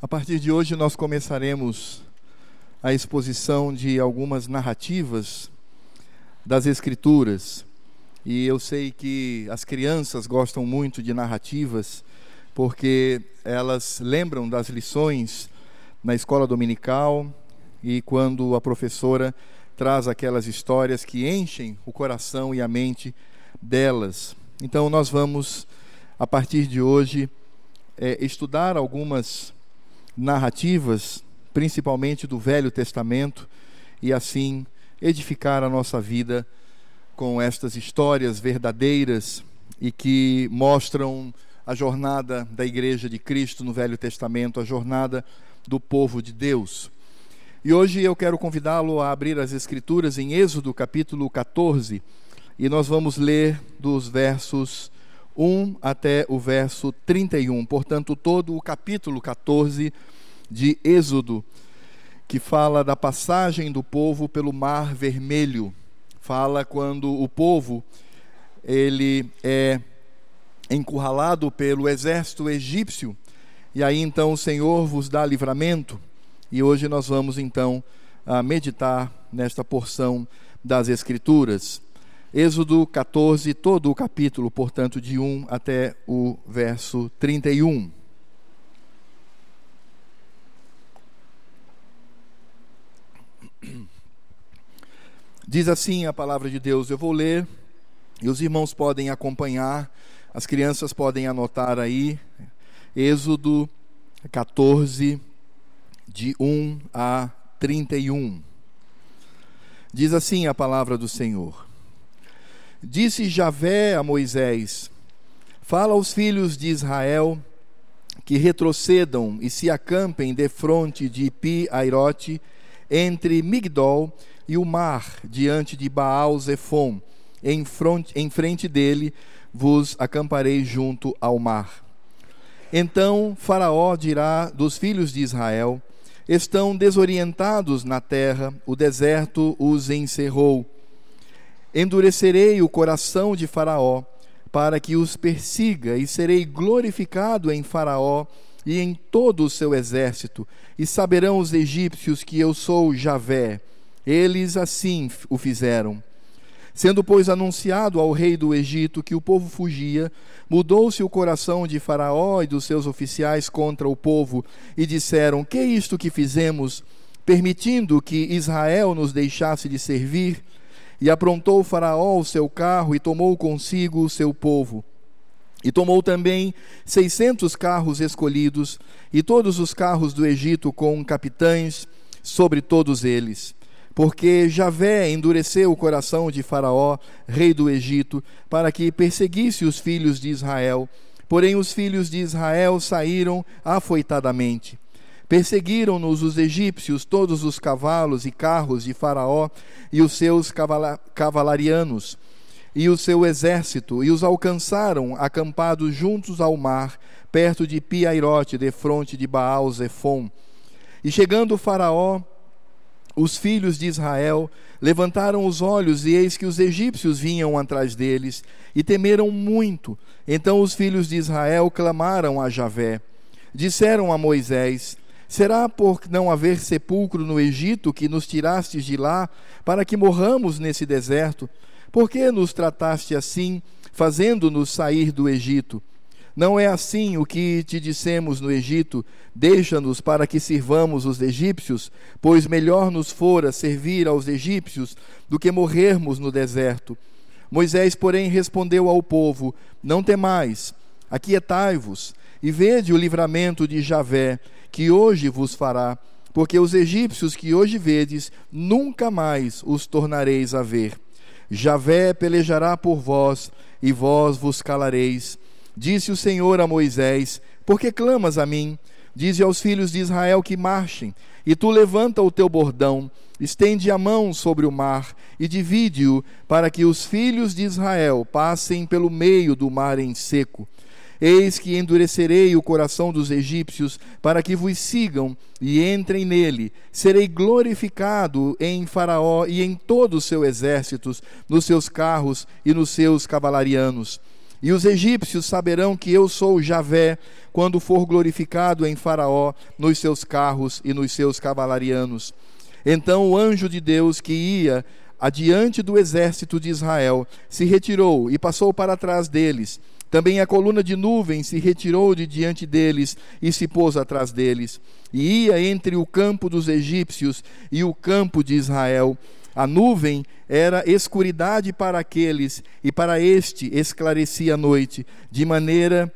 A partir de hoje, nós começaremos a exposição de algumas narrativas das Escrituras. E eu sei que as crianças gostam muito de narrativas, porque elas lembram das lições na escola dominical e quando a professora traz aquelas histórias que enchem o coração e a mente delas. Então, nós vamos, a partir de hoje, é, estudar algumas narrativas, principalmente do Velho Testamento, e assim edificar a nossa vida com estas histórias verdadeiras e que mostram a jornada da Igreja de Cristo no Velho Testamento, a jornada do povo de Deus. E hoje eu quero convidá-lo a abrir as Escrituras em Êxodo capítulo 14, e nós vamos ler dos versos 1 até o verso 31. Portanto, todo o capítulo 14 de Êxodo, que fala da passagem do povo pelo Mar Vermelho. Fala quando o povo ele é encurralado pelo exército egípcio, e aí então o Senhor vos dá livramento. E hoje nós vamos então meditar nesta porção das Escrituras. Êxodo 14, todo o capítulo, portanto, de 1 até o verso 31. Diz assim a palavra de Deus, eu vou ler e os irmãos podem acompanhar, as crianças podem anotar aí, Êxodo 14, de 1 a 31. Diz assim a palavra do Senhor. Disse Javé a Moisés: Fala aos filhos de Israel que retrocedam e se acampem defronte de Pi-Airote, entre Migdol e o mar, diante de Baal-Zephon. Em, em frente dele vos acamparei junto ao mar. Então Faraó dirá dos filhos de Israel: Estão desorientados na terra, o deserto os encerrou Endurecerei o coração de Faraó, para que os persiga, e serei glorificado em Faraó e em todo o seu exército, e saberão os egípcios que eu sou Javé. Eles assim o fizeram. Sendo, pois, anunciado ao rei do Egito que o povo fugia, mudou-se o coração de Faraó e dos seus oficiais contra o povo, e disseram: Que é isto que fizemos, permitindo que Israel nos deixasse de servir? E aprontou o Faraó o seu carro e tomou consigo o seu povo. E tomou também seiscentos carros escolhidos, e todos os carros do Egito com capitães sobre todos eles. Porque Javé endureceu o coração de Faraó, rei do Egito, para que perseguisse os filhos de Israel. Porém, os filhos de Israel saíram afoitadamente. Perseguiram-nos os egípcios, todos os cavalos e carros de Faraó e os seus cavala cavalarianos e o seu exército, e os alcançaram acampados juntos ao mar, perto de Piairote, defronte de Baal Zephon. E chegando Faraó, os filhos de Israel levantaram os olhos, e eis que os egípcios vinham atrás deles, e temeram muito. Então os filhos de Israel clamaram a Javé. Disseram a Moisés: Será por não haver sepulcro no Egito que nos tirastes de lá, para que morramos nesse deserto? Por que nos trataste assim, fazendo-nos sair do Egito? Não é assim o que te dissemos no Egito: deixa-nos para que sirvamos os egípcios, pois melhor nos fora servir aos egípcios do que morrermos no deserto. Moisés, porém, respondeu ao povo: Não temais, aquietai-vos e vede o livramento de Javé que hoje vos fará, porque os egípcios que hoje vedes, nunca mais os tornareis a ver. Javé pelejará por vós, e vós vos calareis. Disse o Senhor a Moisés: Por que clamas a mim? Dize aos filhos de Israel que marchem, e tu levanta o teu bordão, estende a mão sobre o mar e divide-o, para que os filhos de Israel passem pelo meio do mar em seco. Eis que endurecerei o coração dos egípcios, para que vos sigam e entrem nele. Serei glorificado em Faraó e em todos os seus exércitos, nos seus carros e nos seus cavalarianos. E os egípcios saberão que eu sou Javé, quando for glorificado em Faraó, nos seus carros e nos seus cavalarianos. Então o anjo de Deus que ia adiante do exército de Israel se retirou e passou para trás deles. Também a coluna de nuvem se retirou de diante deles e se pôs atrás deles. E ia entre o campo dos egípcios e o campo de Israel. A nuvem era escuridade para aqueles, e para este esclarecia a noite, de maneira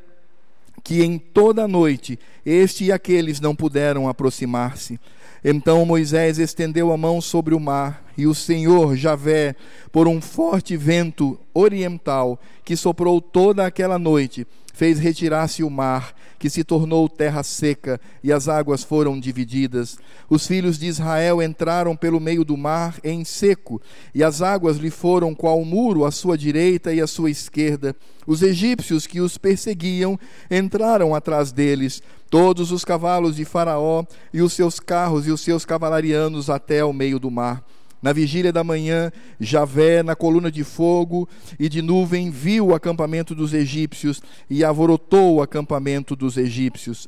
que em toda a noite este e aqueles não puderam aproximar-se. Então Moisés estendeu a mão sobre o mar, e o Senhor Javé, por um forte vento oriental que soprou toda aquela noite, fez retirar-se o mar, que se tornou terra seca, e as águas foram divididas. Os filhos de Israel entraram pelo meio do mar em seco, e as águas lhe foram qual muro à sua direita e à sua esquerda. Os egípcios que os perseguiam entraram atrás deles, todos os cavalos de Faraó e os seus carros e os seus cavalarianos até ao meio do mar. Na vigília da manhã, Javé, na coluna de fogo e de nuvem, viu o acampamento dos egípcios e avorotou o acampamento dos egípcios.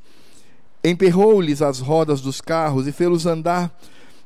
Emperrou-lhes as rodas dos carros e fê-los andar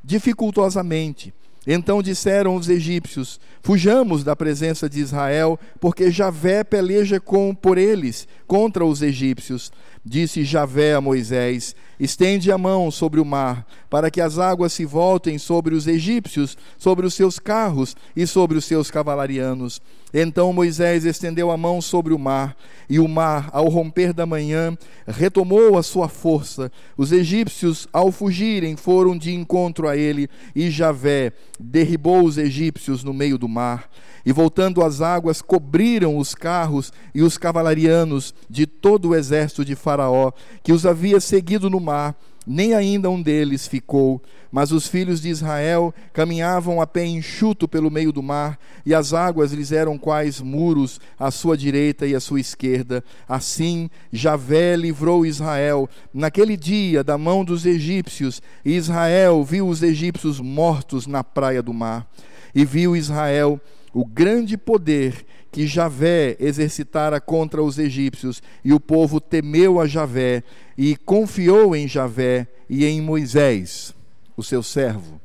dificultosamente. Então disseram os egípcios: Fujamos da presença de Israel, porque Javé peleja com por eles contra os egípcios. Disse Javé a Moisés: Estende a mão sobre o mar, para que as águas se voltem sobre os egípcios, sobre os seus carros e sobre os seus cavalarianos. Então Moisés estendeu a mão sobre o mar, e o mar, ao romper da manhã, retomou a sua força. Os egípcios, ao fugirem, foram de encontro a ele, e Javé derribou os egípcios no meio do mar. E voltando as águas, cobriram os carros e os cavalarianos de todo o exército de Faraó, que os havia seguido no mar, nem ainda um deles ficou. Mas os filhos de Israel caminhavam a pé enxuto pelo meio do mar, e as águas lhes eram quais muros à sua direita e à sua esquerda. Assim, Javé livrou Israel naquele dia da mão dos egípcios, e Israel viu os egípcios mortos na praia do mar. E viu Israel o grande poder que Javé exercitara contra os egípcios, e o povo temeu a Javé e confiou em Javé e em Moisés, o seu servo.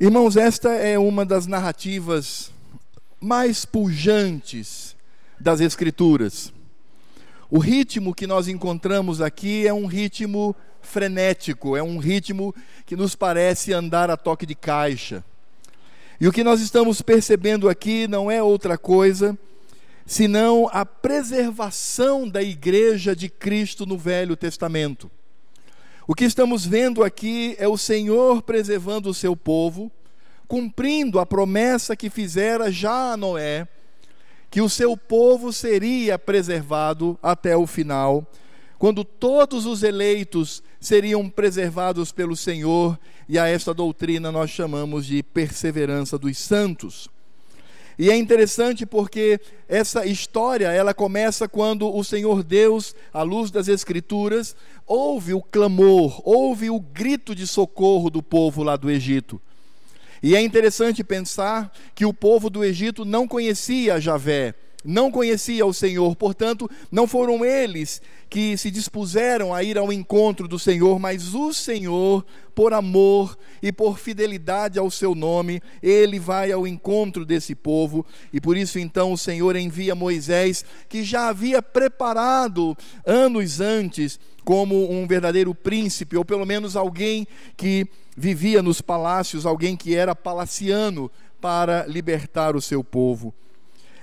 Irmãos, esta é uma das narrativas mais pujantes das Escrituras. O ritmo que nós encontramos aqui é um ritmo frenético, é um ritmo que nos parece andar a toque de caixa. E o que nós estamos percebendo aqui não é outra coisa senão a preservação da igreja de Cristo no Velho Testamento. O que estamos vendo aqui é o Senhor preservando o seu povo, cumprindo a promessa que fizera já a Noé, que o seu povo seria preservado até o final quando todos os eleitos seriam preservados pelo Senhor, e a esta doutrina nós chamamos de perseverança dos santos. E é interessante porque essa história, ela começa quando o Senhor Deus, à luz das escrituras, ouve o clamor, ouve o grito de socorro do povo lá do Egito. E é interessante pensar que o povo do Egito não conhecia Javé, não conhecia o Senhor, portanto, não foram eles que se dispuseram a ir ao encontro do Senhor, mas o Senhor, por amor e por fidelidade ao seu nome, ele vai ao encontro desse povo, e por isso então o Senhor envia Moisés, que já havia preparado anos antes como um verdadeiro príncipe, ou pelo menos alguém que vivia nos palácios, alguém que era palaciano para libertar o seu povo.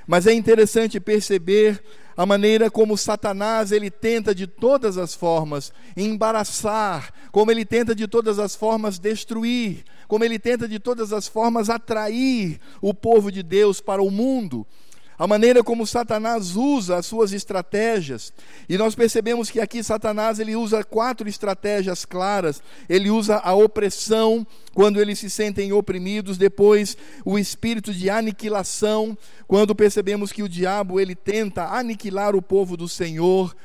Mas é interessante perceber a maneira como Satanás ele tenta de todas as formas embaraçar, como ele tenta de todas as formas destruir, como ele tenta de todas as formas atrair o povo de Deus para o mundo a maneira como Satanás usa as suas estratégias. E nós percebemos que aqui Satanás ele usa quatro estratégias claras. Ele usa a opressão quando eles se sentem oprimidos, depois o espírito de aniquilação, quando percebemos que o diabo ele tenta aniquilar o povo do Senhor.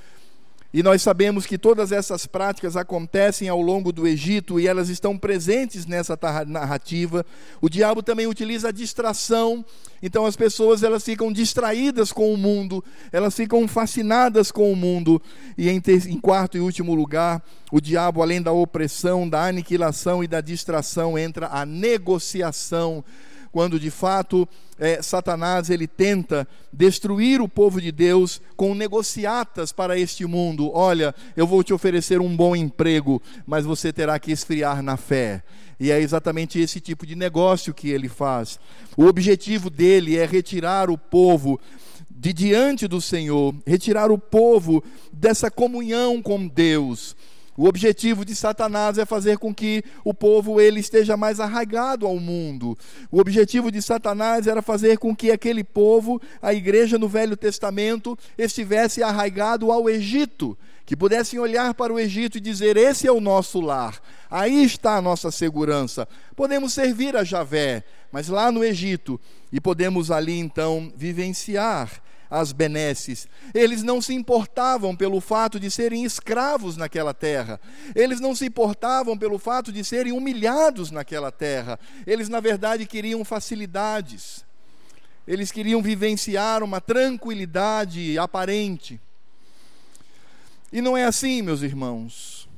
E nós sabemos que todas essas práticas acontecem ao longo do Egito e elas estão presentes nessa narrativa. O diabo também utiliza a distração. Então as pessoas elas ficam distraídas com o mundo, elas ficam fascinadas com o mundo. E em, em quarto e último lugar, o diabo, além da opressão, da aniquilação e da distração, entra a negociação quando de fato é, Satanás ele tenta destruir o povo de Deus com negociatas para este mundo. Olha, eu vou te oferecer um bom emprego, mas você terá que esfriar na fé. E é exatamente esse tipo de negócio que ele faz. O objetivo dele é retirar o povo de diante do Senhor, retirar o povo dessa comunhão com Deus. O objetivo de Satanás é fazer com que o povo ele esteja mais arraigado ao mundo. O objetivo de Satanás era fazer com que aquele povo, a igreja no Velho Testamento, estivesse arraigado ao Egito, que pudessem olhar para o Egito e dizer: esse é o nosso lar. Aí está a nossa segurança. Podemos servir a Javé, mas lá no Egito e podemos ali então vivenciar as benesses. Eles não se importavam pelo fato de serem escravos naquela terra. Eles não se importavam pelo fato de serem humilhados naquela terra. Eles, na verdade, queriam facilidades. Eles queriam vivenciar uma tranquilidade aparente. E não é assim, meus irmãos.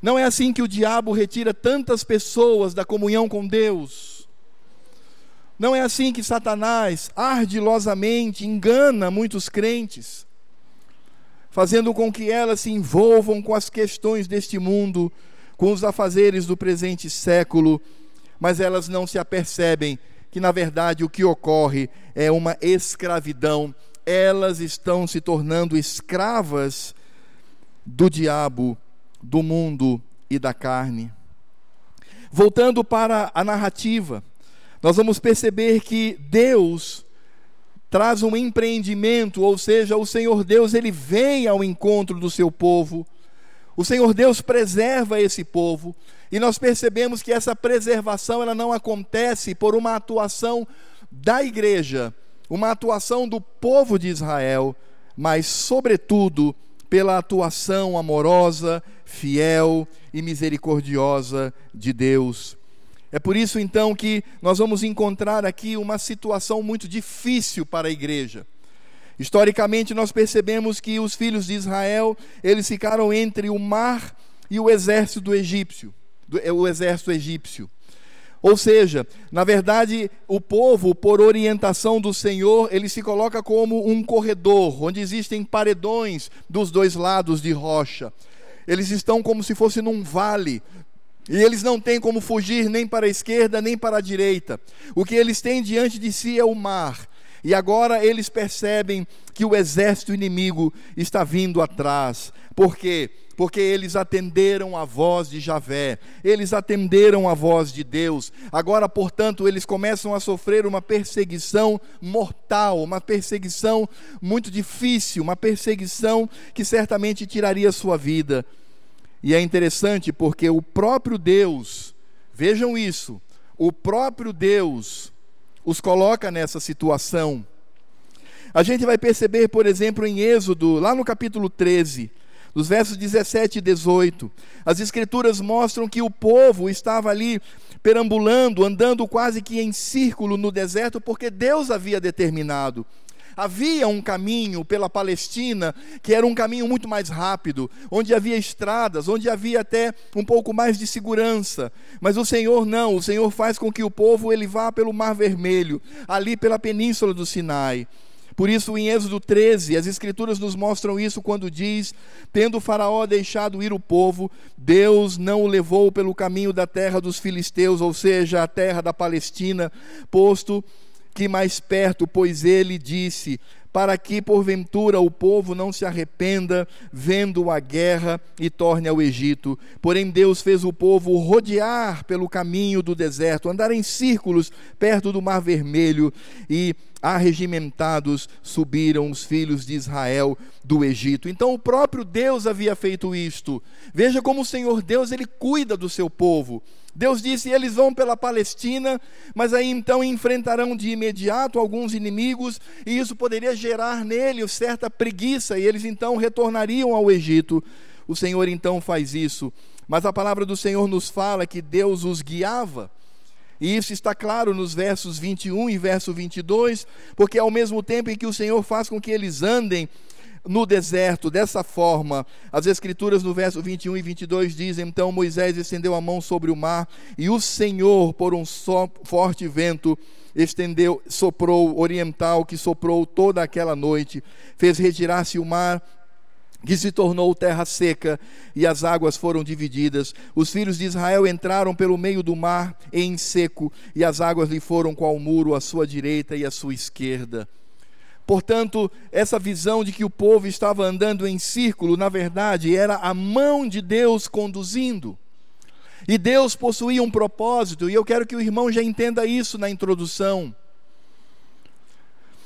Não é assim que o diabo retira tantas pessoas da comunhão com Deus. Não é assim que Satanás ardilosamente engana muitos crentes, fazendo com que elas se envolvam com as questões deste mundo, com os afazeres do presente século, mas elas não se apercebem que, na verdade, o que ocorre é uma escravidão. Elas estão se tornando escravas do diabo, do mundo e da carne. Voltando para a narrativa, nós vamos perceber que Deus traz um empreendimento, ou seja, o Senhor Deus ele vem ao encontro do seu povo. O Senhor Deus preserva esse povo, e nós percebemos que essa preservação ela não acontece por uma atuação da igreja, uma atuação do povo de Israel, mas sobretudo pela atuação amorosa, fiel e misericordiosa de Deus. É por isso então que nós vamos encontrar aqui uma situação muito difícil para a igreja. Historicamente nós percebemos que os filhos de Israel, eles ficaram entre o mar e o exército egípcio, é, o exército egípcio. Ou seja, na verdade, o povo, por orientação do Senhor, ele se coloca como um corredor, onde existem paredões dos dois lados de rocha. Eles estão como se fosse num vale, e eles não têm como fugir nem para a esquerda nem para a direita. O que eles têm diante de si é o mar. E agora eles percebem que o exército inimigo está vindo atrás. Por quê? Porque eles atenderam a voz de Javé, eles atenderam a voz de Deus. Agora, portanto, eles começam a sofrer uma perseguição mortal, uma perseguição muito difícil, uma perseguição que certamente tiraria sua vida. E é interessante porque o próprio Deus, vejam isso, o próprio Deus os coloca nessa situação. A gente vai perceber, por exemplo, em Êxodo, lá no capítulo 13, nos versos 17 e 18, as Escrituras mostram que o povo estava ali perambulando, andando quase que em círculo no deserto, porque Deus havia determinado. Havia um caminho pela Palestina que era um caminho muito mais rápido, onde havia estradas, onde havia até um pouco mais de segurança. Mas o Senhor não, o Senhor faz com que o povo ele vá pelo Mar Vermelho, ali pela península do Sinai. Por isso, em Êxodo 13, as Escrituras nos mostram isso quando diz: Tendo Faraó deixado ir o povo, Deus não o levou pelo caminho da terra dos filisteus, ou seja, a terra da Palestina, posto mais perto, pois ele disse: para que porventura o povo não se arrependa vendo a guerra e torne ao Egito. Porém, Deus fez o povo rodear pelo caminho do deserto, andar em círculos perto do Mar Vermelho, e arregimentados subiram os filhos de Israel do Egito. Então o próprio Deus havia feito isto. Veja como o Senhor Deus ele cuida do seu povo. Deus disse: eles vão pela Palestina, mas aí então enfrentarão de imediato alguns inimigos, e isso poderia gerar neles certa preguiça, e eles então retornariam ao Egito. O Senhor então faz isso. Mas a palavra do Senhor nos fala que Deus os guiava. E isso está claro nos versos 21 e verso 22, porque ao mesmo tempo em que o Senhor faz com que eles andem no deserto dessa forma, as Escrituras no verso 21 e 22 dizem: Então Moisés estendeu a mão sobre o mar, e o Senhor, por um so, forte vento, estendeu, soprou oriental, que soprou toda aquela noite, fez retirar-se o mar que se tornou terra seca, e as águas foram divididas. Os filhos de Israel entraram pelo meio do mar em seco, e as águas lhe foram qual muro à sua direita e à sua esquerda. Portanto, essa visão de que o povo estava andando em círculo, na verdade, era a mão de Deus conduzindo. E Deus possuía um propósito, e eu quero que o irmão já entenda isso na introdução.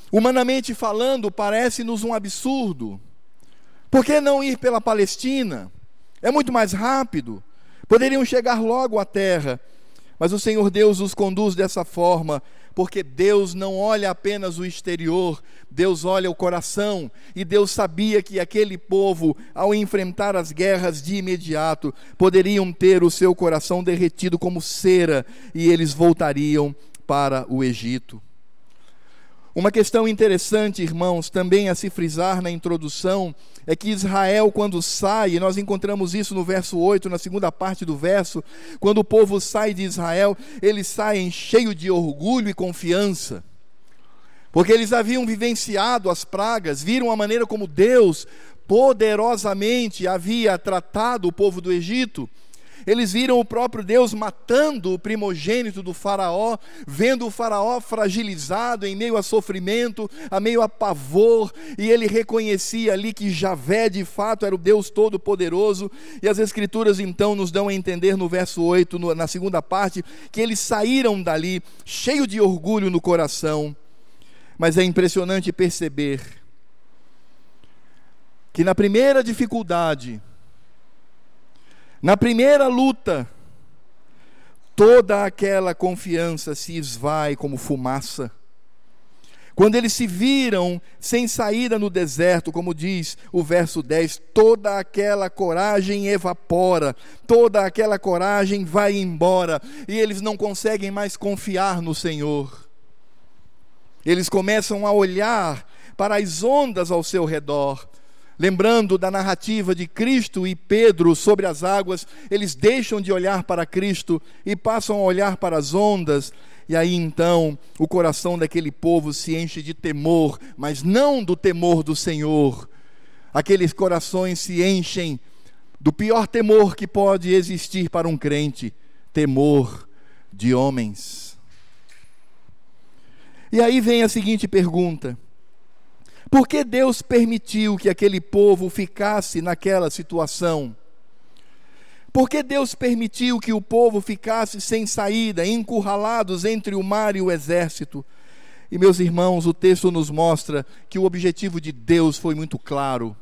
Humanamente falando, parece-nos um absurdo por que não ir pela Palestina? É muito mais rápido. Poderiam chegar logo à terra. Mas o Senhor Deus os conduz dessa forma, porque Deus não olha apenas o exterior, Deus olha o coração, e Deus sabia que aquele povo, ao enfrentar as guerras de imediato, poderiam ter o seu coração derretido como cera, e eles voltariam para o Egito. Uma questão interessante, irmãos, também a se frisar na introdução, é que Israel, quando sai, e nós encontramos isso no verso 8, na segunda parte do verso, quando o povo sai de Israel, eles saem cheio de orgulho e confiança, porque eles haviam vivenciado as pragas, viram a maneira como Deus poderosamente havia tratado o povo do Egito, eles viram o próprio Deus matando o primogênito do Faraó, vendo o Faraó fragilizado em meio a sofrimento, a meio a pavor, e ele reconhecia ali que Javé de fato era o Deus Todo-Poderoso, e as Escrituras então nos dão a entender no verso 8, no, na segunda parte, que eles saíram dali cheio de orgulho no coração, mas é impressionante perceber que na primeira dificuldade, na primeira luta, toda aquela confiança se esvai como fumaça. Quando eles se viram sem saída no deserto, como diz o verso 10, toda aquela coragem evapora, toda aquela coragem vai embora, e eles não conseguem mais confiar no Senhor. Eles começam a olhar para as ondas ao seu redor, Lembrando da narrativa de Cristo e Pedro sobre as águas, eles deixam de olhar para Cristo e passam a olhar para as ondas, e aí então o coração daquele povo se enche de temor, mas não do temor do Senhor. Aqueles corações se enchem do pior temor que pode existir para um crente: temor de homens. E aí vem a seguinte pergunta: por que Deus permitiu que aquele povo ficasse naquela situação? Por que Deus permitiu que o povo ficasse sem saída, encurralados entre o mar e o exército? E meus irmãos, o texto nos mostra que o objetivo de Deus foi muito claro.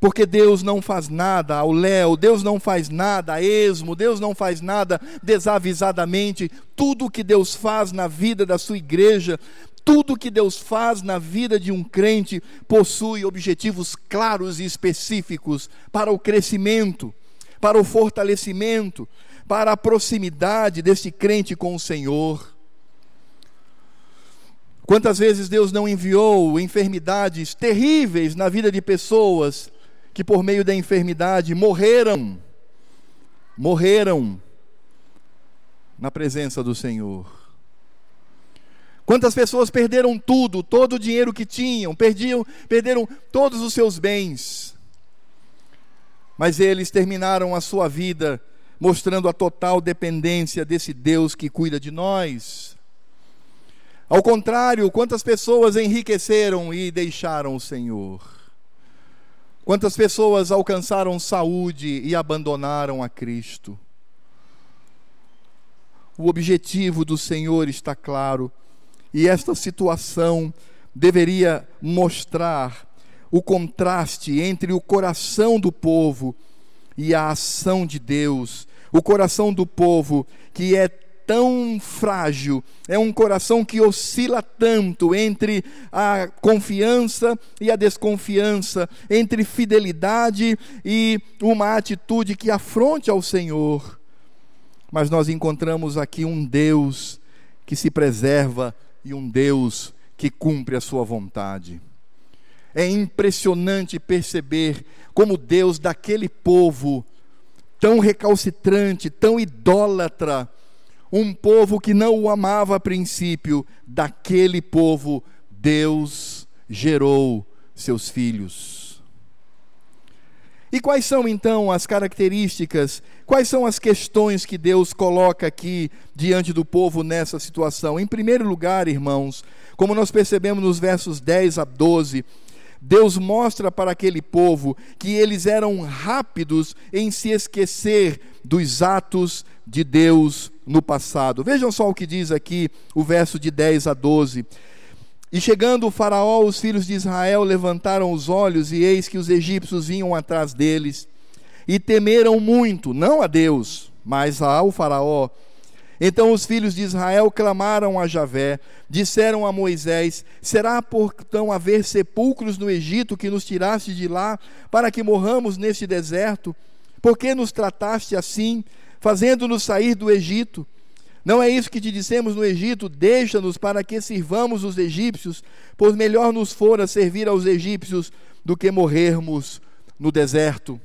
Porque Deus não faz nada ao léu, Deus não faz nada a esmo, Deus não faz nada desavisadamente. Tudo o que Deus faz na vida da sua igreja tudo que Deus faz na vida de um crente possui objetivos claros e específicos para o crescimento, para o fortalecimento, para a proximidade desse crente com o Senhor. Quantas vezes Deus não enviou enfermidades terríveis na vida de pessoas que, por meio da enfermidade, morreram, morreram na presença do Senhor. Quantas pessoas perderam tudo, todo o dinheiro que tinham, perdiam, perderam todos os seus bens. Mas eles terminaram a sua vida mostrando a total dependência desse Deus que cuida de nós. Ao contrário, quantas pessoas enriqueceram e deixaram o Senhor? Quantas pessoas alcançaram saúde e abandonaram a Cristo? O objetivo do Senhor está claro E esta situação deveria mostrar o contraste entre o coração do povo e a ação de Deus. O coração do povo que é tão frágil, é um coração que oscila tanto entre a confiança e a desconfiança, entre fidelidade e uma atitude que afronte ao Senhor. Mas nós encontramos aqui um Deus que se preserva e um Deus que cumpre a sua vontade. É impressionante perceber como Deus daquele povo tão recalcitrante, tão idólatra, um povo que não o amava a princípio, daquele povo Deus gerou seus filhos. E quais são então as características, quais são as questões que Deus coloca aqui diante do povo nessa situação? Em primeiro lugar, irmãos, como nós percebemos nos versos 10 a 12, Deus mostra para aquele povo que eles eram rápidos em se esquecer dos atos de Deus no passado. Vejam só o que diz aqui o verso de 10 a 12. E chegando o Faraó, os filhos de Israel levantaram os olhos, e eis que os egípcios vinham atrás deles, e temeram muito, não a Deus, mas ao Faraó então os filhos de Israel clamaram a Javé, disseram a Moisés: Será portanto haver sepulcros no Egito que nos tiraste de lá, para que morramos neste deserto? Por que nos trataste assim, fazendo-nos sair do Egito? Não é isso que te dissemos no Egito: Deixa-nos para que sirvamos os egípcios, pois melhor nos fora servir aos egípcios do que morrermos no deserto.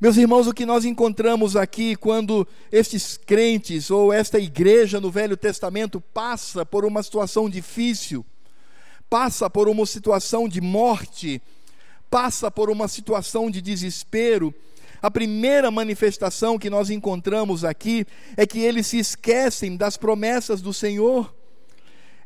Meus irmãos, o que nós encontramos aqui quando estes crentes ou esta igreja no Velho Testamento passa por uma situação difícil, passa por uma situação de morte, passa por uma situação de desespero, a primeira manifestação que nós encontramos aqui é que eles se esquecem das promessas do Senhor,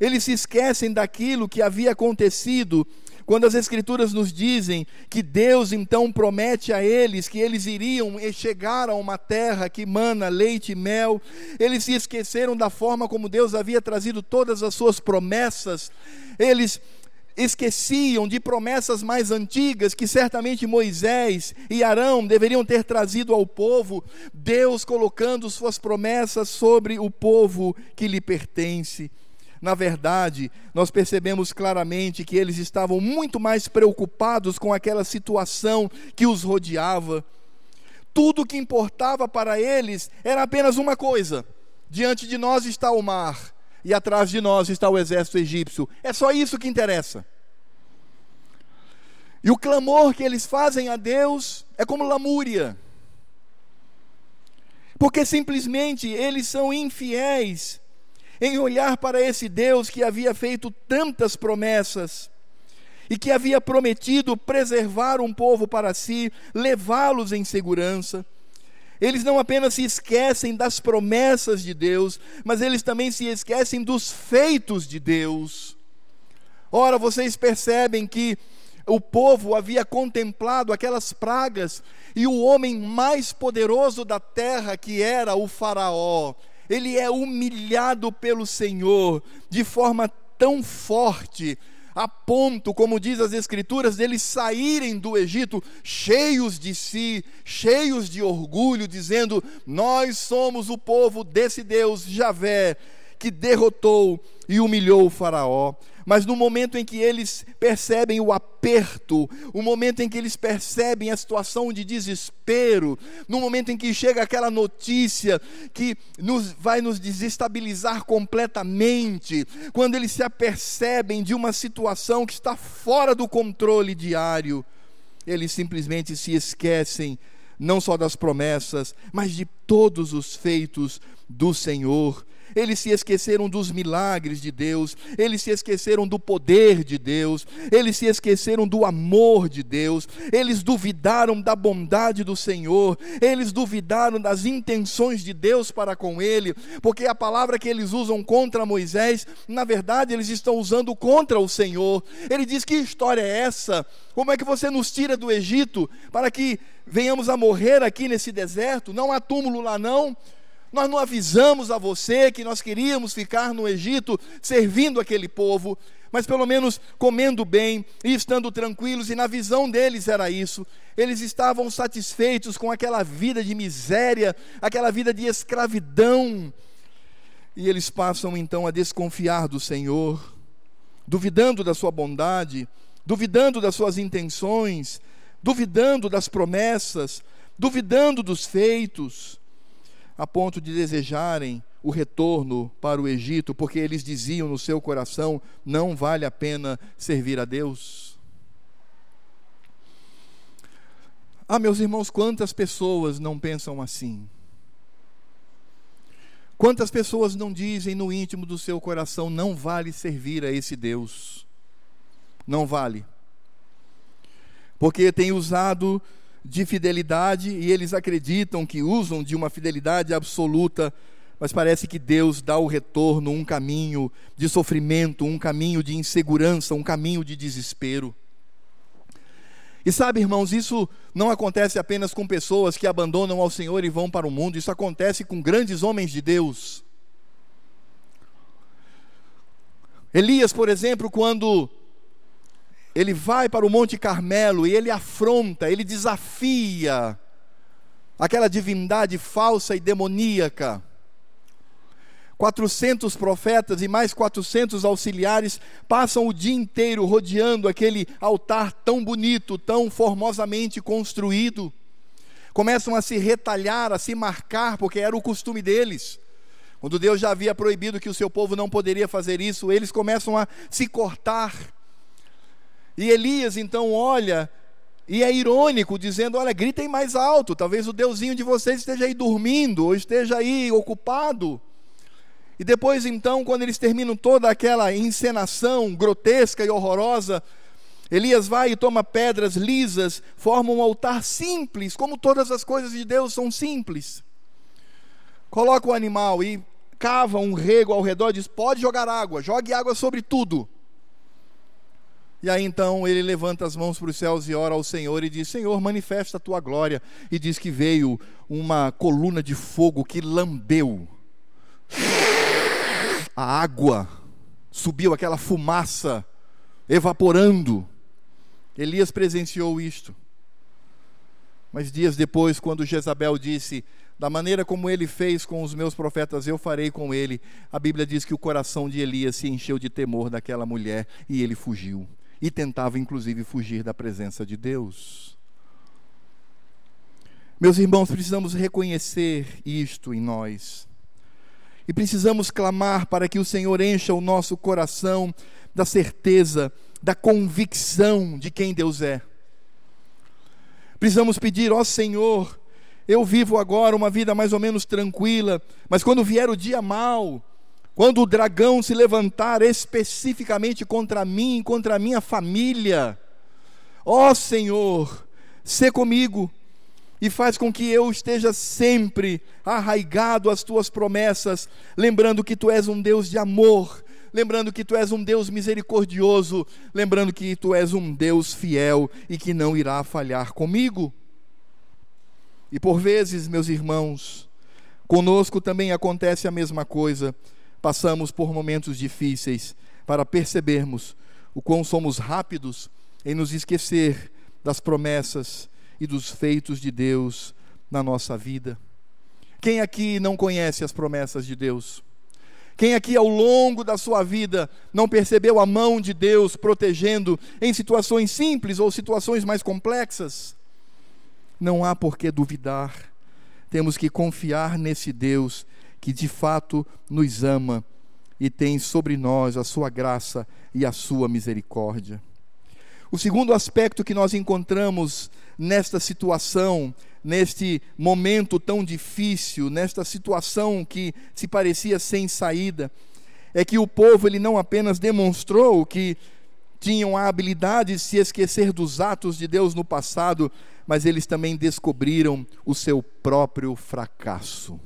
eles se esquecem daquilo que havia acontecido quando as Escrituras nos dizem que Deus então promete a eles que eles iriam chegar a uma terra que mana leite e mel, eles se esqueceram da forma como Deus havia trazido todas as suas promessas, eles esqueciam de promessas mais antigas que certamente Moisés e Arão deveriam ter trazido ao povo, Deus colocando suas promessas sobre o povo que lhe pertence. Na verdade, nós percebemos claramente que eles estavam muito mais preocupados com aquela situação que os rodeava. Tudo o que importava para eles era apenas uma coisa: diante de nós está o mar e atrás de nós está o exército egípcio. É só isso que interessa. E o clamor que eles fazem a Deus é como lamúria. Porque simplesmente eles são infiéis em olhar para esse Deus que havia feito tantas promessas e que havia prometido preservar um povo para si, levá-los em segurança. Eles não apenas se esquecem das promessas de Deus, mas eles também se esquecem dos feitos de Deus. Ora, vocês percebem que o povo havia contemplado aquelas pragas e o homem mais poderoso da terra, que era o Faraó, ele é humilhado pelo Senhor de forma tão forte, a ponto, como diz as Escrituras, deles saírem do Egito cheios de si, cheios de orgulho, dizendo: Nós somos o povo desse Deus, Javé, que derrotou e humilhou o Faraó. Mas no momento em que eles percebem o aperto, o momento em que eles percebem a situação de desespero, no momento em que chega aquela notícia que nos, vai nos desestabilizar completamente, quando eles se apercebem de uma situação que está fora do controle diário, eles simplesmente se esquecem não só das promessas, mas de todos os feitos do Senhor eles se esqueceram dos milagres de Deus, eles se esqueceram do poder de Deus, eles se esqueceram do amor de Deus, eles duvidaram da bondade do Senhor, eles duvidaram das intenções de Deus para com ele, porque a palavra que eles usam contra Moisés, na verdade eles estão usando contra o Senhor. Ele diz: Que história é essa? Como é que você nos tira do Egito para que venhamos a morrer aqui nesse deserto? Não há túmulo lá, não. Nós não avisamos a você que nós queríamos ficar no Egito servindo aquele povo, mas pelo menos comendo bem e estando tranquilos, e na visão deles era isso. Eles estavam satisfeitos com aquela vida de miséria, aquela vida de escravidão. E eles passam então a desconfiar do Senhor, duvidando da sua bondade, duvidando das suas intenções, duvidando das promessas, duvidando dos feitos, a ponto de desejarem o retorno para o Egito, porque eles diziam no seu coração: não vale a pena servir a Deus. Ah, meus irmãos, quantas pessoas não pensam assim? Quantas pessoas não dizem no íntimo do seu coração: não vale servir a esse Deus? Não vale. Porque tem usado de fidelidade e eles acreditam que usam de uma fidelidade absoluta mas parece que Deus dá o retorno, um caminho de sofrimento, um caminho de insegurança, um caminho de desespero. E sabe, irmãos, isso não acontece apenas com pessoas que abandonam ao Senhor e vão para o mundo, isso acontece com grandes homens de Deus. Elias, por exemplo, quando ele vai para o Monte Carmelo e ele afronta, ele desafia aquela divindade falsa e demoníaca. 400 profetas e mais 400 auxiliares passam o dia inteiro rodeando aquele altar tão bonito, tão formosamente construído. Começam a se retalhar, a se marcar, porque era o costume deles. Quando Deus já havia proibido que o seu povo não poderia fazer isso, eles começam a se cortar. E Elias então olha e é irônico, dizendo: Olha, gritem mais alto, talvez o deusinho de vocês esteja aí dormindo, ou esteja aí ocupado. E depois, então, quando eles terminam toda aquela encenação grotesca e horrorosa, Elias vai e toma pedras lisas, forma um altar simples, como todas as coisas de Deus são simples. Coloca o animal e cava um rego ao redor diz: Pode jogar água, jogue água sobre tudo. E aí então ele levanta as mãos para os céus e ora ao Senhor e diz: Senhor, manifesta a tua glória. E diz que veio uma coluna de fogo que lambeu a água, subiu aquela fumaça evaporando. Elias presenciou isto. Mas dias depois, quando Jezabel disse: Da maneira como ele fez com os meus profetas, eu farei com ele, a Bíblia diz que o coração de Elias se encheu de temor daquela mulher e ele fugiu. E tentava, inclusive, fugir da presença de Deus. Meus irmãos, precisamos reconhecer isto em nós. E precisamos clamar para que o Senhor encha o nosso coração da certeza, da convicção de quem Deus é. Precisamos pedir, ó Senhor, eu vivo agora uma vida mais ou menos tranquila, mas quando vier o dia mau, quando o dragão se levantar especificamente contra mim, contra a minha família, ó Senhor, sê comigo e faz com que eu esteja sempre arraigado às tuas promessas, lembrando que tu és um Deus de amor, lembrando que tu és um Deus misericordioso, lembrando que tu és um Deus fiel e que não irá falhar comigo. E por vezes, meus irmãos, conosco também acontece a mesma coisa. Passamos por momentos difíceis para percebermos o quão somos rápidos em nos esquecer das promessas e dos feitos de Deus na nossa vida. Quem aqui não conhece as promessas de Deus? Quem aqui ao longo da sua vida não percebeu a mão de Deus protegendo em situações simples ou situações mais complexas? Não há por que duvidar. Temos que confiar nesse Deus que de fato nos ama e tem sobre nós a sua graça e a sua misericórdia. O segundo aspecto que nós encontramos nesta situação, neste momento tão difícil, nesta situação que se parecia sem saída, é que o povo ele não apenas demonstrou que tinham a habilidade de se esquecer dos atos de Deus no passado, mas eles também descobriram o seu próprio fracasso.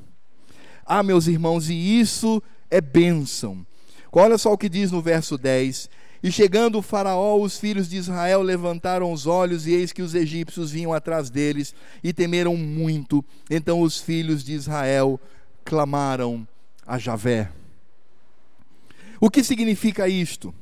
Ah, meus irmãos, e isso é bênção. Olha só o que diz no verso 10: e chegando o Faraó, os filhos de Israel levantaram os olhos, e eis que os egípcios vinham atrás deles, e temeram muito. Então os filhos de Israel clamaram a Javé. O que significa isto?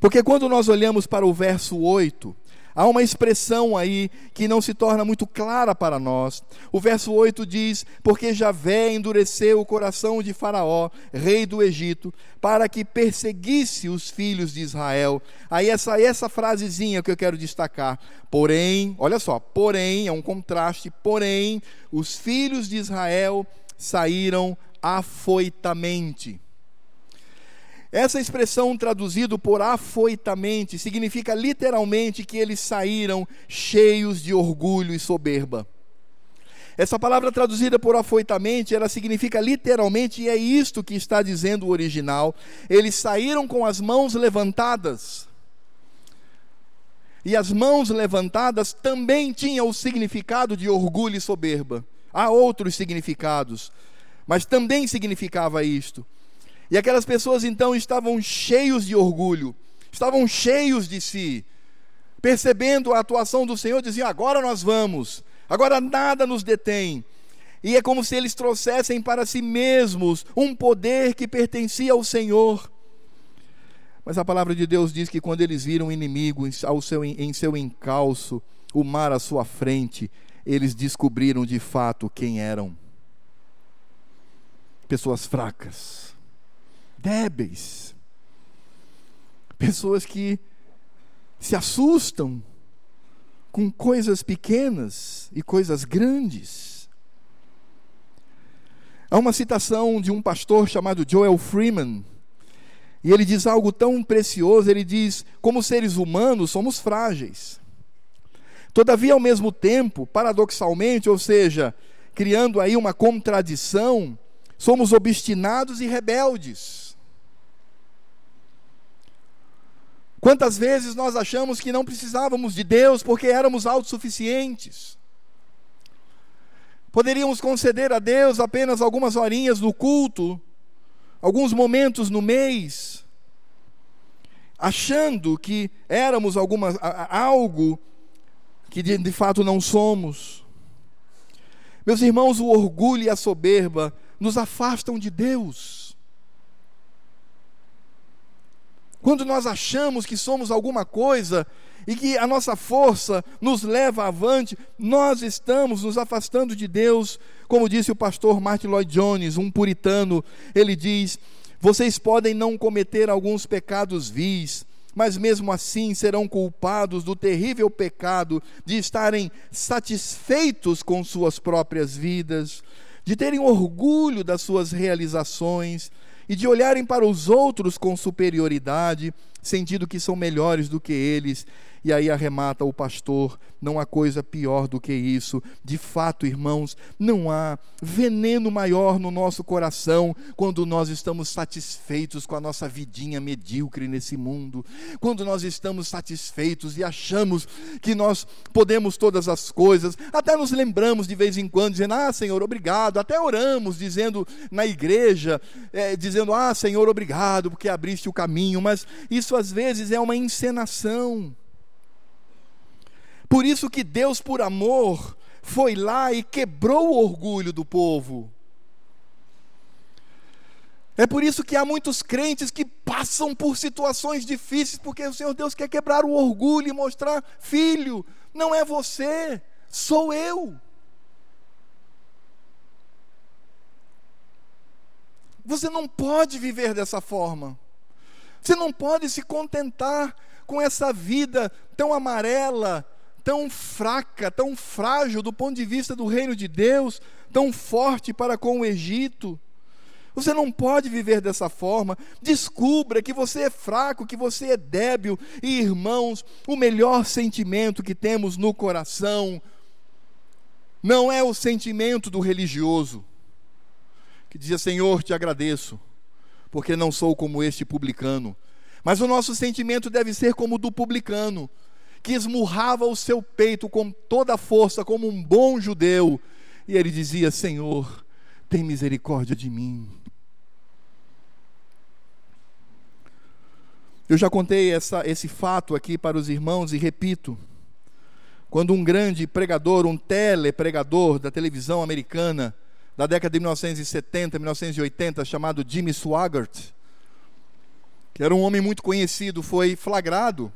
Porque quando nós olhamos para o verso 8, há uma expressão aí que não se torna muito clara para nós. O verso 8 diz: Porque Javé endureceu o coração de Faraó, rei do Egito, para que perseguisse os filhos de Israel. Aí essa, essa frasezinha que eu quero destacar. Porém, olha só, porém, é um contraste, porém, os filhos de Israel saíram afoitamente. Essa expressão traduzido por afoitamente significa literalmente que eles saíram cheios de orgulho e soberba. Essa palavra traduzida por afoitamente, ela significa literalmente, e é isto que está dizendo o original, eles saíram com as mãos levantadas. E as mãos levantadas também tinham o significado de orgulho e soberba. Há outros significados, mas também significava isto. E aquelas pessoas então estavam cheios de orgulho, estavam cheios de si, percebendo a atuação do Senhor, diziam: agora nós vamos, agora nada nos detém. E é como se eles trouxessem para si mesmos um poder que pertencia ao Senhor. Mas a palavra de Deus diz que quando eles viram o inimigo ao seu, em seu encalço, o mar à sua frente, eles descobriram de fato quem eram. Pessoas fracas, débeis, pessoas que se assustam com coisas pequenas e coisas grandes. Há uma citação de um pastor chamado Joel Freeman, e ele diz algo tão precioso: ele diz, como seres humanos, somos frágeis. Todavia, ao mesmo tempo, paradoxalmente, ou seja, criando aí uma contradição, somos obstinados e rebeldes. Quantas vezes nós achamos que não precisávamos de Deus porque éramos autossuficientes? Poderíamos conceder a Deus apenas algumas horinhas no culto, alguns momentos no mês, achando que éramos alguma, algo que de, de fato não somos. Meus irmãos, o orgulho e a soberba nos afastam de Deus. Quando nós achamos que somos alguma coisa e que a nossa força nos leva avante, nós estamos nos afastando de Deus. Como disse o pastor Martin Lloyd Jones, um puritano, ele diz: Vocês podem não cometer alguns pecados vis, mas mesmo assim serão culpados do terrível pecado de estarem satisfeitos com suas próprias vidas, de terem orgulho das suas realizações e de olharem para os outros com superioridade, sentindo que são melhores do que eles e aí arremata o pastor: não há coisa pior do que isso. De fato, irmãos, não há veneno maior no nosso coração quando nós estamos satisfeitos com a nossa vidinha medíocre nesse mundo. Quando nós estamos satisfeitos e achamos que nós podemos todas as coisas, até nos lembramos de vez em quando, dizendo: Ah, Senhor, obrigado. Até oramos, dizendo na igreja, é, dizendo: Ah, Senhor, obrigado, porque abriste o caminho. Mas isso às vezes é uma encenação. Por isso que Deus, por amor, foi lá e quebrou o orgulho do povo. É por isso que há muitos crentes que passam por situações difíceis, porque o Senhor Deus quer quebrar o orgulho e mostrar: filho, não é você, sou eu. Você não pode viver dessa forma. Você não pode se contentar com essa vida tão amarela, tão fraca, tão frágil do ponto de vista do reino de Deus, tão forte para com o Egito. Você não pode viver dessa forma. Descubra que você é fraco, que você é débil. E, irmãos, o melhor sentimento que temos no coração não é o sentimento do religioso, que dizia: Senhor, te agradeço, porque não sou como este publicano. Mas o nosso sentimento deve ser como o do publicano, que esmurrava o seu peito com toda a força, como um bom judeu, e ele dizia: Senhor, tem misericórdia de mim. Eu já contei essa, esse fato aqui para os irmãos e repito. Quando um grande pregador, um telepregador da televisão americana, da década de 1970, 1980, chamado Jimmy Swaggart, que era um homem muito conhecido, foi flagrado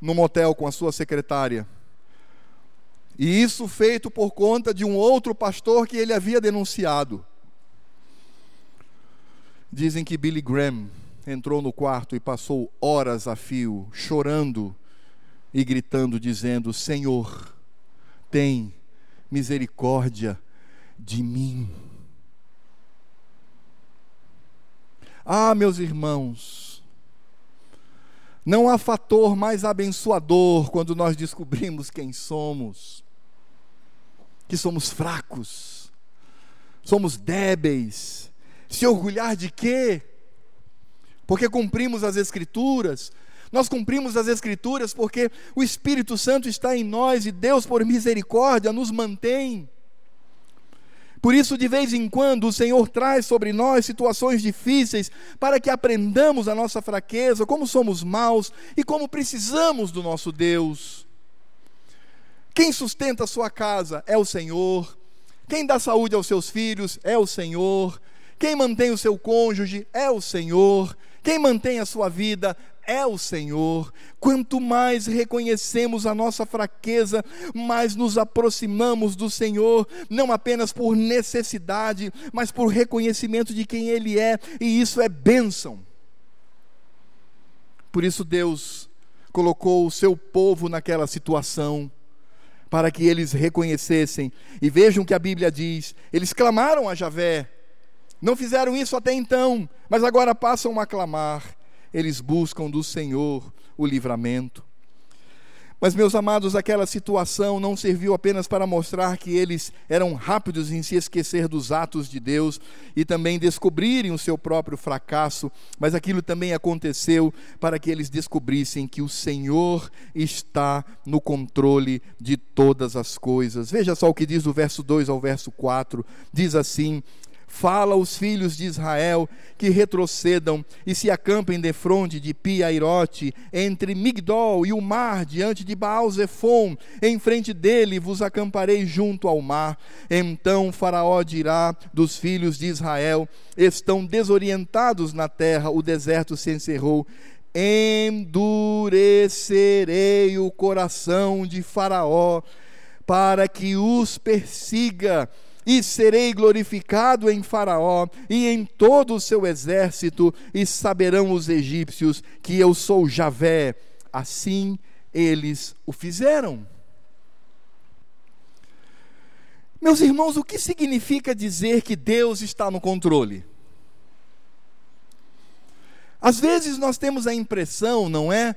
no motel com a sua secretária. E isso feito por conta de um outro pastor que ele havia denunciado. Dizem que Billy Graham entrou no quarto e passou horas a fio, chorando e gritando, dizendo: Senhor, tem misericórdia de mim. Ah, meus irmãos, não há fator mais abençoador quando nós descobrimos quem somos, que somos fracos, somos débeis. Se orgulhar de quê? Porque cumprimos as Escrituras, nós cumprimos as Escrituras porque o Espírito Santo está em nós e Deus, por misericórdia, nos mantém. Por isso, de vez em quando, o Senhor traz sobre nós situações difíceis para que aprendamos a nossa fraqueza, como somos maus e como precisamos do nosso Deus. Quem sustenta a sua casa é o Senhor. Quem dá saúde aos seus filhos é o Senhor. Quem mantém o seu cônjuge é o Senhor. Quem mantém a sua vida é o Senhor. Quanto mais reconhecemos a nossa fraqueza, mais nos aproximamos do Senhor, não apenas por necessidade, mas por reconhecimento de quem Ele é, e isso é bênção. Por isso, Deus colocou o seu povo naquela situação, para que eles reconhecessem, e vejam que a Bíblia diz: eles clamaram a Javé, não fizeram isso até então, mas agora passam a clamar eles buscam do Senhor o livramento. Mas, meus amados, aquela situação não serviu apenas para mostrar que eles eram rápidos em se esquecer dos atos de Deus e também descobrirem o seu próprio fracasso, mas aquilo também aconteceu para que eles descobrissem que o Senhor está no controle de todas as coisas. Veja só o que diz do verso 2 ao verso 4: diz assim: fala aos filhos de Israel que retrocedam e se acampem de fronte de Piairote, entre Migdol e o mar, diante de Baal-Zephon, em frente dele vos acamparei junto ao mar. Então Faraó dirá dos filhos de Israel: estão desorientados na terra, o deserto se encerrou. Endurecerei o coração de Faraó, para que os persiga e serei glorificado em Faraó e em todo o seu exército, e saberão os egípcios que eu sou Javé. Assim eles o fizeram. Meus irmãos, o que significa dizer que Deus está no controle? Às vezes nós temos a impressão, não é,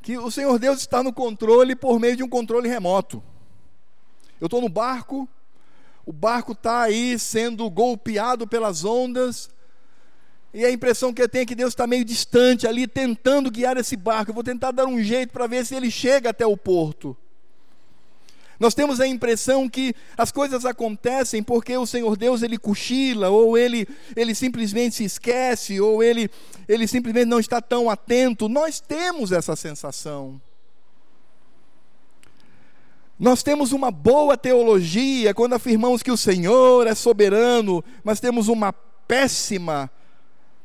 que o Senhor Deus está no controle por meio de um controle remoto. Eu estou no barco, o barco está aí sendo golpeado pelas ondas, e a impressão que eu tenho é que Deus está meio distante ali, tentando guiar esse barco. Eu vou tentar dar um jeito para ver se ele chega até o porto. Nós temos a impressão que as coisas acontecem porque o Senhor Deus ele cochila, ou ele, ele simplesmente se esquece, ou ele, ele simplesmente não está tão atento. Nós temos essa sensação. Nós temos uma boa teologia quando afirmamos que o Senhor é soberano, mas temos uma péssima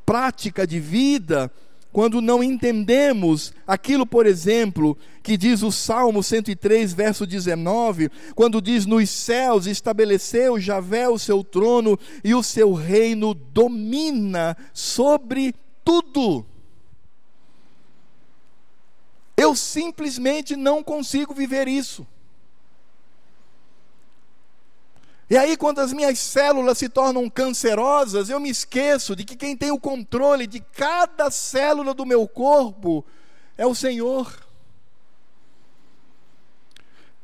prática de vida quando não entendemos aquilo, por exemplo, que diz o Salmo 103, verso 19, quando diz: Nos céus estabeleceu Javé o seu trono e o seu reino domina sobre tudo. Eu simplesmente não consigo viver isso. E aí, quando as minhas células se tornam cancerosas, eu me esqueço de que quem tem o controle de cada célula do meu corpo é o Senhor.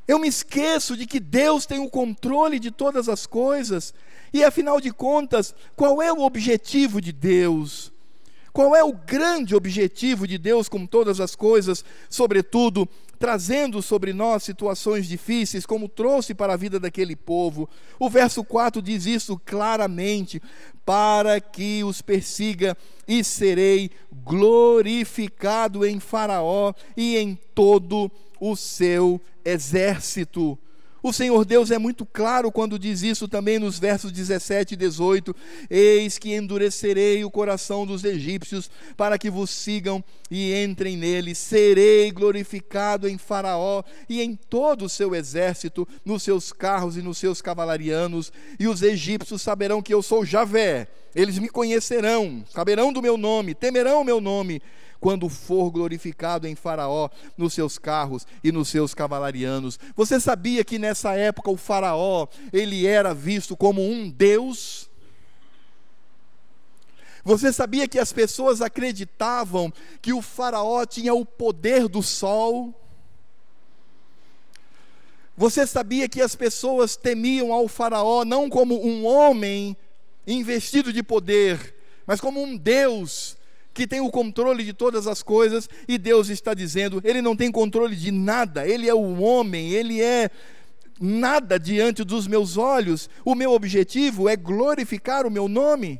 Eu me esqueço de que Deus tem o controle de todas as coisas, e afinal de contas, qual é o objetivo de Deus? Qual é o grande objetivo de Deus com todas as coisas, sobretudo trazendo sobre nós situações difíceis, como trouxe para a vida daquele povo. O verso 4 diz isso claramente: para que os persiga, e serei glorificado em Faraó e em todo o seu exército. O Senhor Deus é muito claro quando diz isso também nos versos 17 e 18: Eis que endurecerei o coração dos egípcios para que vos sigam e entrem nele. Serei glorificado em Faraó e em todo o seu exército, nos seus carros e nos seus cavalarianos, e os egípcios saberão que eu sou Javé. Eles me conhecerão, saberão do meu nome, temerão o meu nome quando for glorificado em Faraó, nos seus carros e nos seus cavalarianos. Você sabia que nessa época o Faraó, ele era visto como um deus? Você sabia que as pessoas acreditavam que o Faraó tinha o poder do sol? Você sabia que as pessoas temiam ao Faraó não como um homem investido de poder, mas como um Deus que tem o controle de todas as coisas, e Deus está dizendo: Ele não tem controle de nada, Ele é o homem, Ele é nada diante dos meus olhos. O meu objetivo é glorificar o meu nome.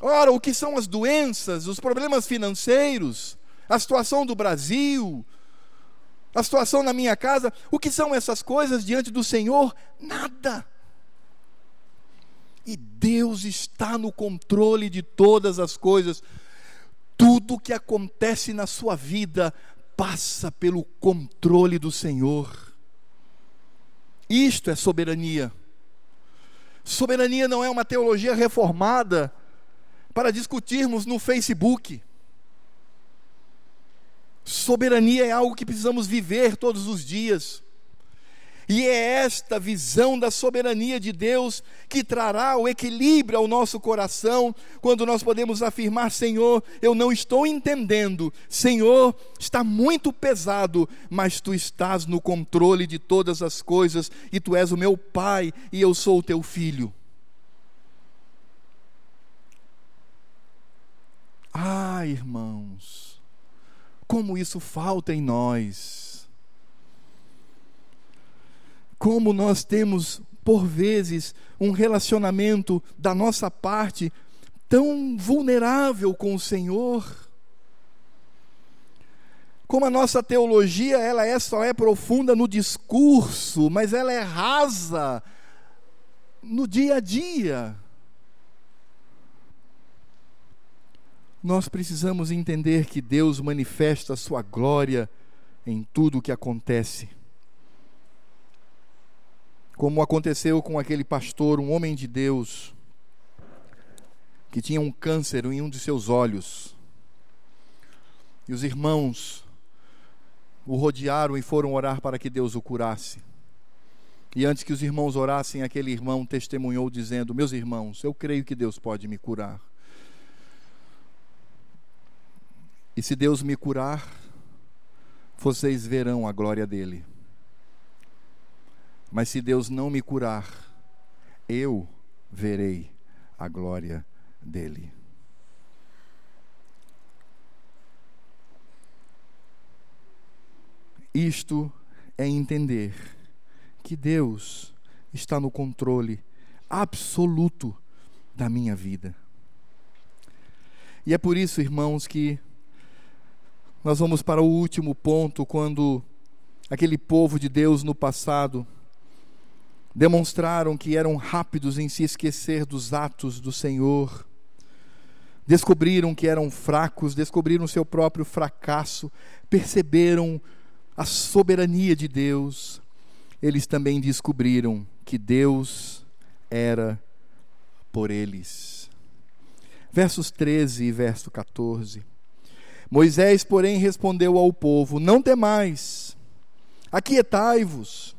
Ora, o que são as doenças, os problemas financeiros, a situação do Brasil, a situação na minha casa, o que são essas coisas diante do Senhor? Nada. E Deus está no controle de todas as coisas. Tudo que acontece na sua vida passa pelo controle do Senhor. Isto é soberania. Soberania não é uma teologia reformada para discutirmos no Facebook. Soberania é algo que precisamos viver todos os dias. E é esta visão da soberania de Deus que trará o equilíbrio ao nosso coração, quando nós podemos afirmar: Senhor, eu não estou entendendo, Senhor, está muito pesado, mas tu estás no controle de todas as coisas, e tu és o meu Pai, e eu sou o teu filho. Ah, irmãos, como isso falta em nós como nós temos, por vezes, um relacionamento da nossa parte tão vulnerável com o Senhor. Como a nossa teologia, ela é só é profunda no discurso, mas ela é rasa no dia a dia. Nós precisamos entender que Deus manifesta a sua glória em tudo o que acontece como aconteceu com aquele pastor, um homem de Deus, que tinha um câncer em um de seus olhos. E os irmãos o rodearam e foram orar para que Deus o curasse. E antes que os irmãos orassem, aquele irmão testemunhou dizendo: Meus irmãos, eu creio que Deus pode me curar. E se Deus me curar, vocês verão a glória dele. Mas se Deus não me curar, eu verei a glória dele. Isto é entender que Deus está no controle absoluto da minha vida. E é por isso, irmãos, que nós vamos para o último ponto, quando aquele povo de Deus no passado demonstraram que eram rápidos em se esquecer dos atos do Senhor, descobriram que eram fracos, descobriram seu próprio fracasso, perceberam a soberania de Deus, eles também descobriram que Deus era por eles. Versos 13 e verso 14. Moisés, porém, respondeu ao povo: Não temais, aquietai-vos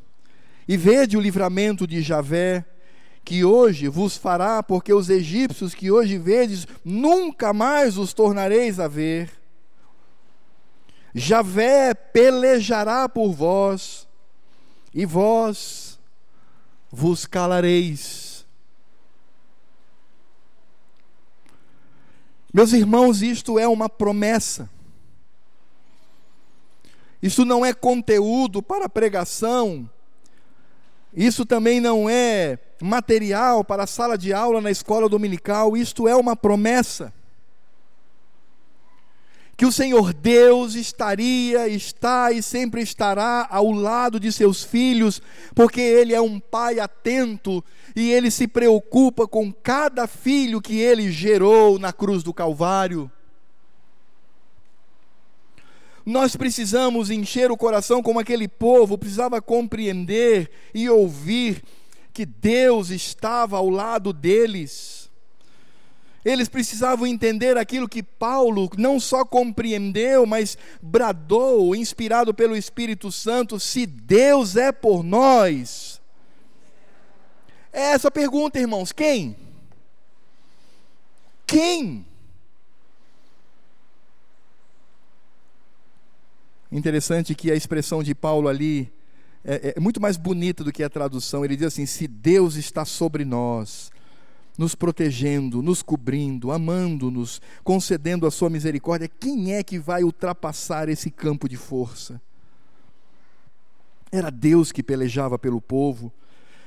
e vede o livramento de Javé, que hoje vos fará, porque os egípcios que hoje vedes, nunca mais os tornareis a ver. Javé pelejará por vós, e vós vos calareis. Meus irmãos, isto é uma promessa. Isso não é conteúdo para pregação isso também não é material para a sala de aula na escola dominical, isto é uma promessa. que o Senhor Deus estaria, está e sempre estará ao lado de seus filhos, porque Ele é um pai atento e Ele se preocupa com cada filho que Ele gerou na cruz do Calvário. Nós precisamos encher o coração como aquele povo precisava compreender e ouvir que Deus estava ao lado deles eles precisavam entender aquilo que Paulo não só compreendeu, mas bradou, inspirado pelo Espírito Santo: se Deus é por nós. É essa pergunta, irmãos: quem? Quem? Interessante que a expressão de Paulo ali é, é muito mais bonita do que a tradução. Ele diz assim: se Deus está sobre nós nos protegendo, nos cobrindo, amando-nos, concedendo a sua misericórdia, quem é que vai ultrapassar esse campo de força? Era Deus que pelejava pelo povo.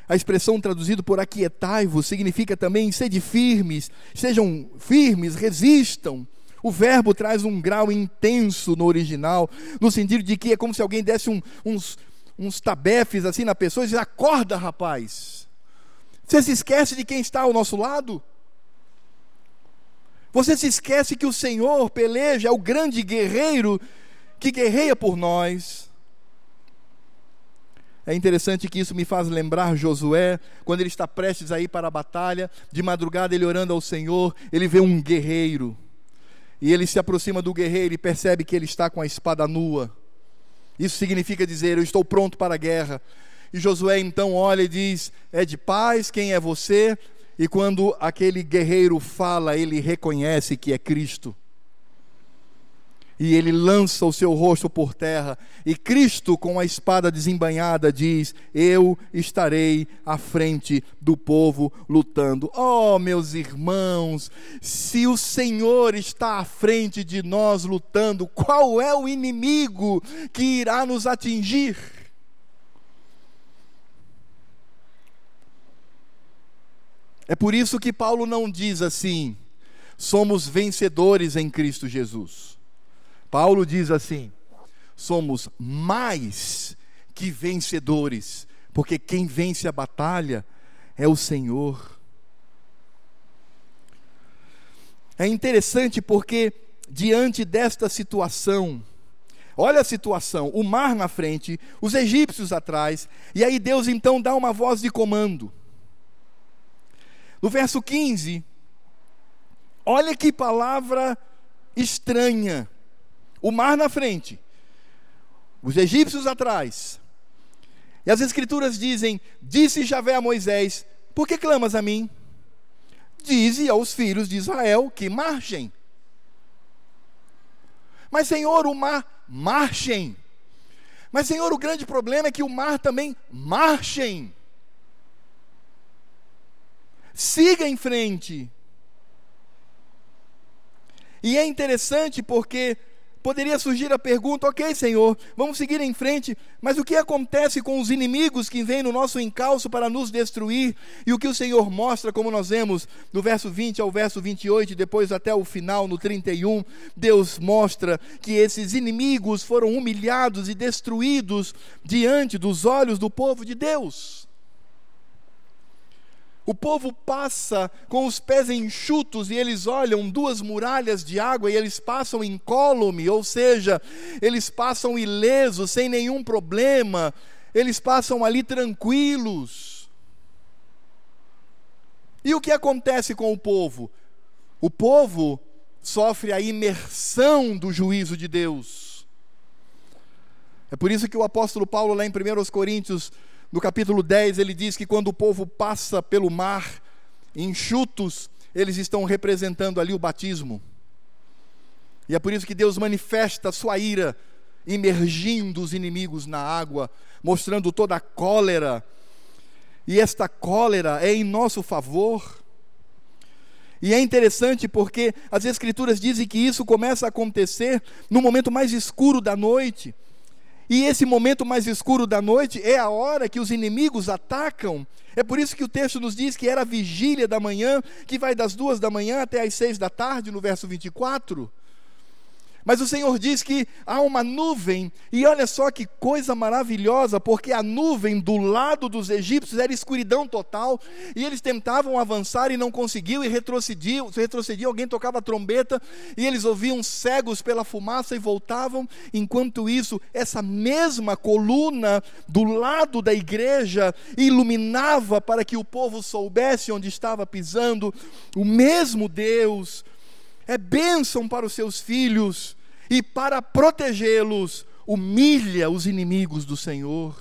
A expressão traduzida por aquietai-vos significa também sede firmes, sejam firmes, resistam. O verbo traz um grau intenso no original, no sentido de que é como se alguém desse um, uns, uns tabefes assim na pessoa e dizia: acorda, rapaz você se esquece de quem está ao nosso lado? Você se esquece que o Senhor peleja, é o grande guerreiro que guerreia por nós. É interessante que isso me faz lembrar Josué, quando ele está prestes a ir para a batalha, de madrugada ele orando ao Senhor, ele vê um guerreiro. E ele se aproxima do guerreiro e percebe que ele está com a espada nua. Isso significa dizer: Eu estou pronto para a guerra. E Josué então olha e diz: É de paz, quem é você? E quando aquele guerreiro fala, ele reconhece que é Cristo. E ele lança o seu rosto por terra. E Cristo, com a espada desembanhada, diz: Eu estarei à frente do povo lutando. Oh, meus irmãos, se o Senhor está à frente de nós lutando, qual é o inimigo que irá nos atingir? É por isso que Paulo não diz assim: somos vencedores em Cristo Jesus. Paulo diz assim: somos mais que vencedores, porque quem vence a batalha é o Senhor. É interessante porque, diante desta situação, olha a situação: o mar na frente, os egípcios atrás, e aí Deus então dá uma voz de comando. No verso 15, olha que palavra estranha. O mar na frente, os egípcios atrás. E as escrituras dizem: Disse Javé a Moisés: Por que clamas a mim? Dize aos filhos de Israel que marchem. Mas, Senhor, o mar, marchem. Mas, Senhor, o grande problema é que o mar também marchem. Siga em frente. E é interessante porque poderia surgir a pergunta: ok, Senhor, vamos seguir em frente, mas o que acontece com os inimigos que vêm no nosso encalço para nos destruir? E o que o Senhor mostra, como nós vemos do verso 20 ao verso 28, e depois até o final, no 31, Deus mostra que esses inimigos foram humilhados e destruídos diante dos olhos do povo de Deus. O povo passa com os pés enxutos e eles olham duas muralhas de água e eles passam incólume, ou seja, eles passam ilesos, sem nenhum problema, eles passam ali tranquilos. E o que acontece com o povo? O povo sofre a imersão do juízo de Deus. É por isso que o apóstolo Paulo, lá em 1 Coríntios no capítulo 10, ele diz que quando o povo passa pelo mar enxutos, eles estão representando ali o batismo. E é por isso que Deus manifesta a sua ira, imergindo os inimigos na água, mostrando toda a cólera. E esta cólera é em nosso favor. E é interessante porque as Escrituras dizem que isso começa a acontecer no momento mais escuro da noite. E esse momento mais escuro da noite é a hora que os inimigos atacam. É por isso que o texto nos diz que era a vigília da manhã, que vai das duas da manhã até as seis da tarde, no verso 24. Mas o Senhor diz que há uma nuvem, e olha só que coisa maravilhosa, porque a nuvem do lado dos egípcios era escuridão total, e eles tentavam avançar e não conseguiam, e retrocediam, retrocediam alguém tocava a trombeta, e eles ouviam cegos pela fumaça e voltavam. Enquanto isso, essa mesma coluna do lado da igreja iluminava para que o povo soubesse onde estava pisando, o mesmo Deus é bênção para os seus filhos e para protegê-los, humilha os inimigos do Senhor.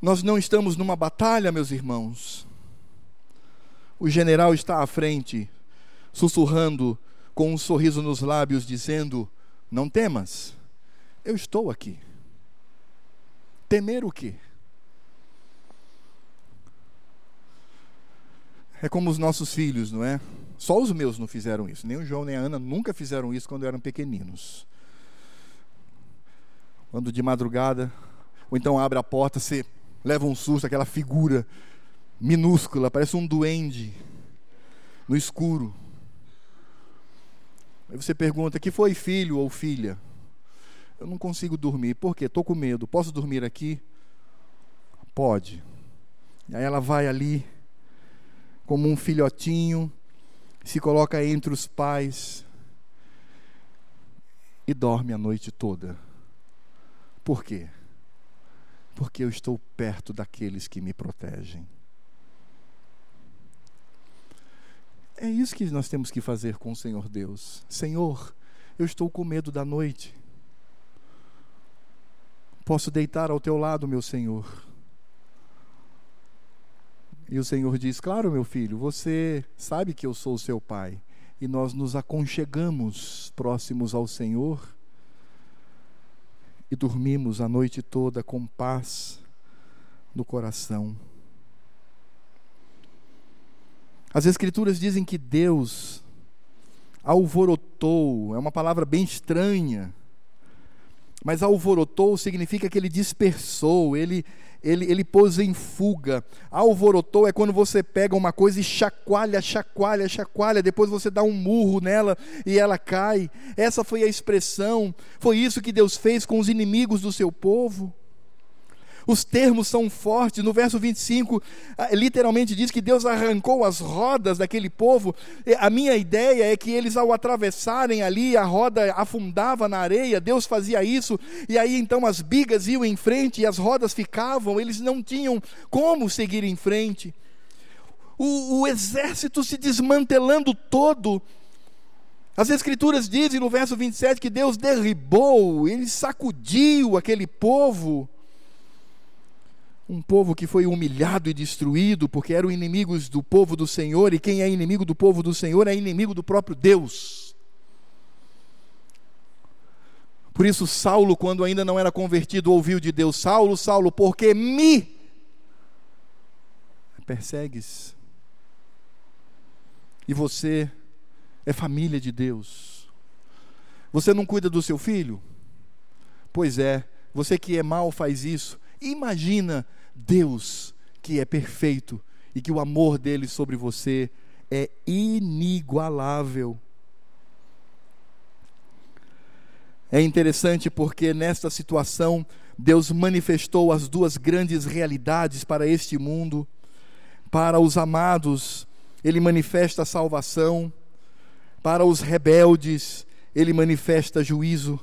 Nós não estamos numa batalha, meus irmãos. O general está à frente, sussurrando com um sorriso nos lábios, dizendo: Não temas, eu estou aqui. Temer o quê? É como os nossos filhos, não é? Só os meus não fizeram isso. Nem o João nem a Ana nunca fizeram isso quando eram pequeninos. Quando de madrugada, ou então abre a porta, você leva um susto, aquela figura minúscula, parece um duende no escuro. Aí você pergunta: que foi filho ou filha? Eu não consigo dormir. Por quê? Estou com medo. Posso dormir aqui? Pode. E aí ela vai ali, como um filhotinho, se coloca entre os pais e dorme a noite toda. Por quê? Porque eu estou perto daqueles que me protegem. É isso que nós temos que fazer com o Senhor Deus. Senhor, eu estou com medo da noite. Posso deitar ao teu lado, meu Senhor e o Senhor diz: Claro, meu filho, você sabe que eu sou o seu pai. E nós nos aconchegamos próximos ao Senhor e dormimos a noite toda com paz no coração. As Escrituras dizem que Deus alvorotou, é uma palavra bem estranha, mas alvorotou significa que ele dispersou, ele, ele, ele pôs em fuga. Alvorotou é quando você pega uma coisa e chacoalha, chacoalha, chacoalha, depois você dá um murro nela e ela cai. Essa foi a expressão, foi isso que Deus fez com os inimigos do seu povo. Os termos são fortes. No verso 25, ah, literalmente diz que Deus arrancou as rodas daquele povo. A minha ideia é que eles, ao atravessarem ali, a roda afundava na areia, Deus fazia isso, e aí então as bigas iam em frente e as rodas ficavam, eles não tinham como seguir em frente. O, o exército se desmantelando todo. As Escrituras dizem no verso 27 que Deus derribou, ele sacudiu aquele povo um povo que foi humilhado e destruído porque eram inimigos do povo do Senhor, e quem é inimigo do povo do Senhor é inimigo do próprio Deus. Por isso, Saulo, quando ainda não era convertido, ouviu de Deus: Saulo, Saulo, porque me persegues? E você é família de Deus. Você não cuida do seu filho? Pois é, você que é mal faz isso. Imagina Deus que é perfeito e que o amor dele sobre você é inigualável. É interessante porque nesta situação Deus manifestou as duas grandes realidades para este mundo. Para os amados, ele manifesta a salvação. Para os rebeldes, ele manifesta juízo.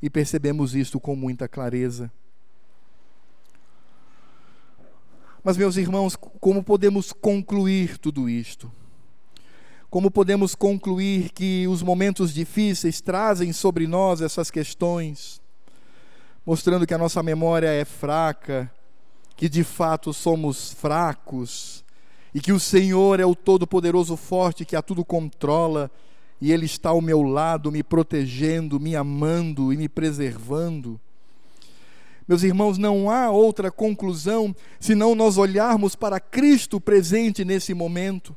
E percebemos isto com muita clareza. Mas, meus irmãos, como podemos concluir tudo isto? Como podemos concluir que os momentos difíceis trazem sobre nós essas questões, mostrando que a nossa memória é fraca, que de fato somos fracos, e que o Senhor é o Todo-Poderoso Forte que a tudo controla, e Ele está ao meu lado, me protegendo, me amando e me preservando? Meus irmãos, não há outra conclusão senão nós olharmos para Cristo presente nesse momento.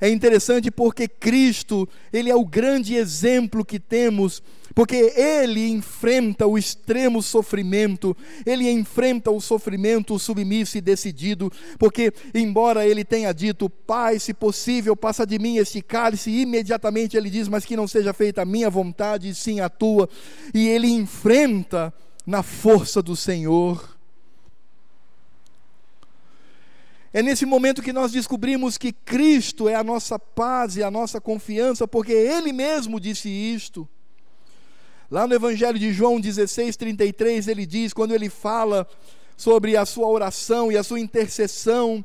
É interessante porque Cristo, ele é o grande exemplo que temos, porque ele enfrenta o extremo sofrimento, ele enfrenta o sofrimento submisso e decidido, porque embora ele tenha dito, Pai, se possível, passa de mim este cálice, imediatamente ele diz, mas que não seja feita a minha vontade, e sim a tua, e ele enfrenta na força do Senhor É nesse momento que nós descobrimos que Cristo é a nossa paz e a nossa confiança, porque Ele mesmo disse isto. Lá no Evangelho de João 16, 33, ele diz, quando ele fala sobre a sua oração e a sua intercessão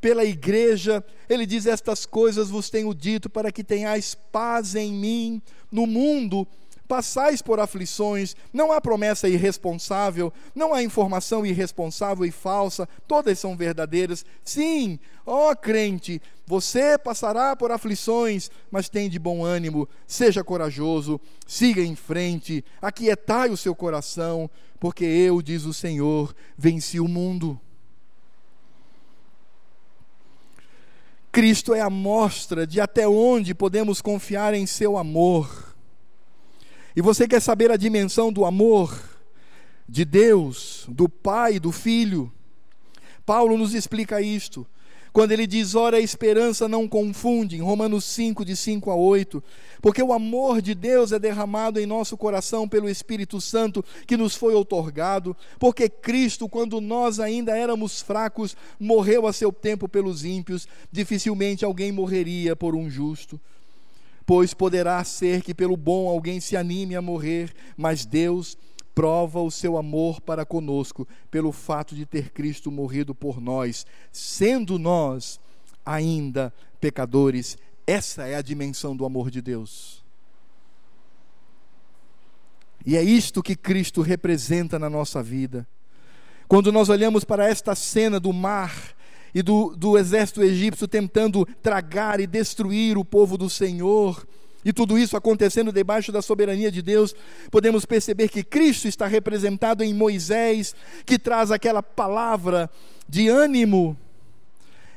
pela igreja, ele diz: Estas coisas vos tenho dito para que tenhais paz em mim. No mundo passais por aflições, não há promessa irresponsável, não há informação irresponsável e falsa, todas são verdadeiras. Sim, ó crente, você passará por aflições, mas tem de bom ânimo, seja corajoso, siga em frente, aquietai o seu coração, porque eu, diz o Senhor, venci o mundo. Cristo é a mostra de até onde podemos confiar em seu amor e você quer saber a dimensão do amor de Deus, do Pai do Filho? Paulo nos explica isto. Quando ele diz, ora, a esperança não confunde, em Romanos 5, de 5 a 8, porque o amor de Deus é derramado em nosso coração pelo Espírito Santo que nos foi outorgado, porque Cristo, quando nós ainda éramos fracos, morreu a seu tempo pelos ímpios, dificilmente alguém morreria por um justo pois poderá ser que pelo bom alguém se anime a morrer, mas Deus prova o seu amor para conosco pelo fato de ter Cristo morrido por nós, sendo nós ainda pecadores. Essa é a dimensão do amor de Deus. E é isto que Cristo representa na nossa vida. Quando nós olhamos para esta cena do mar e do, do exército egípcio tentando tragar e destruir o povo do Senhor, e tudo isso acontecendo debaixo da soberania de Deus, podemos perceber que Cristo está representado em Moisés, que traz aquela palavra de ânimo.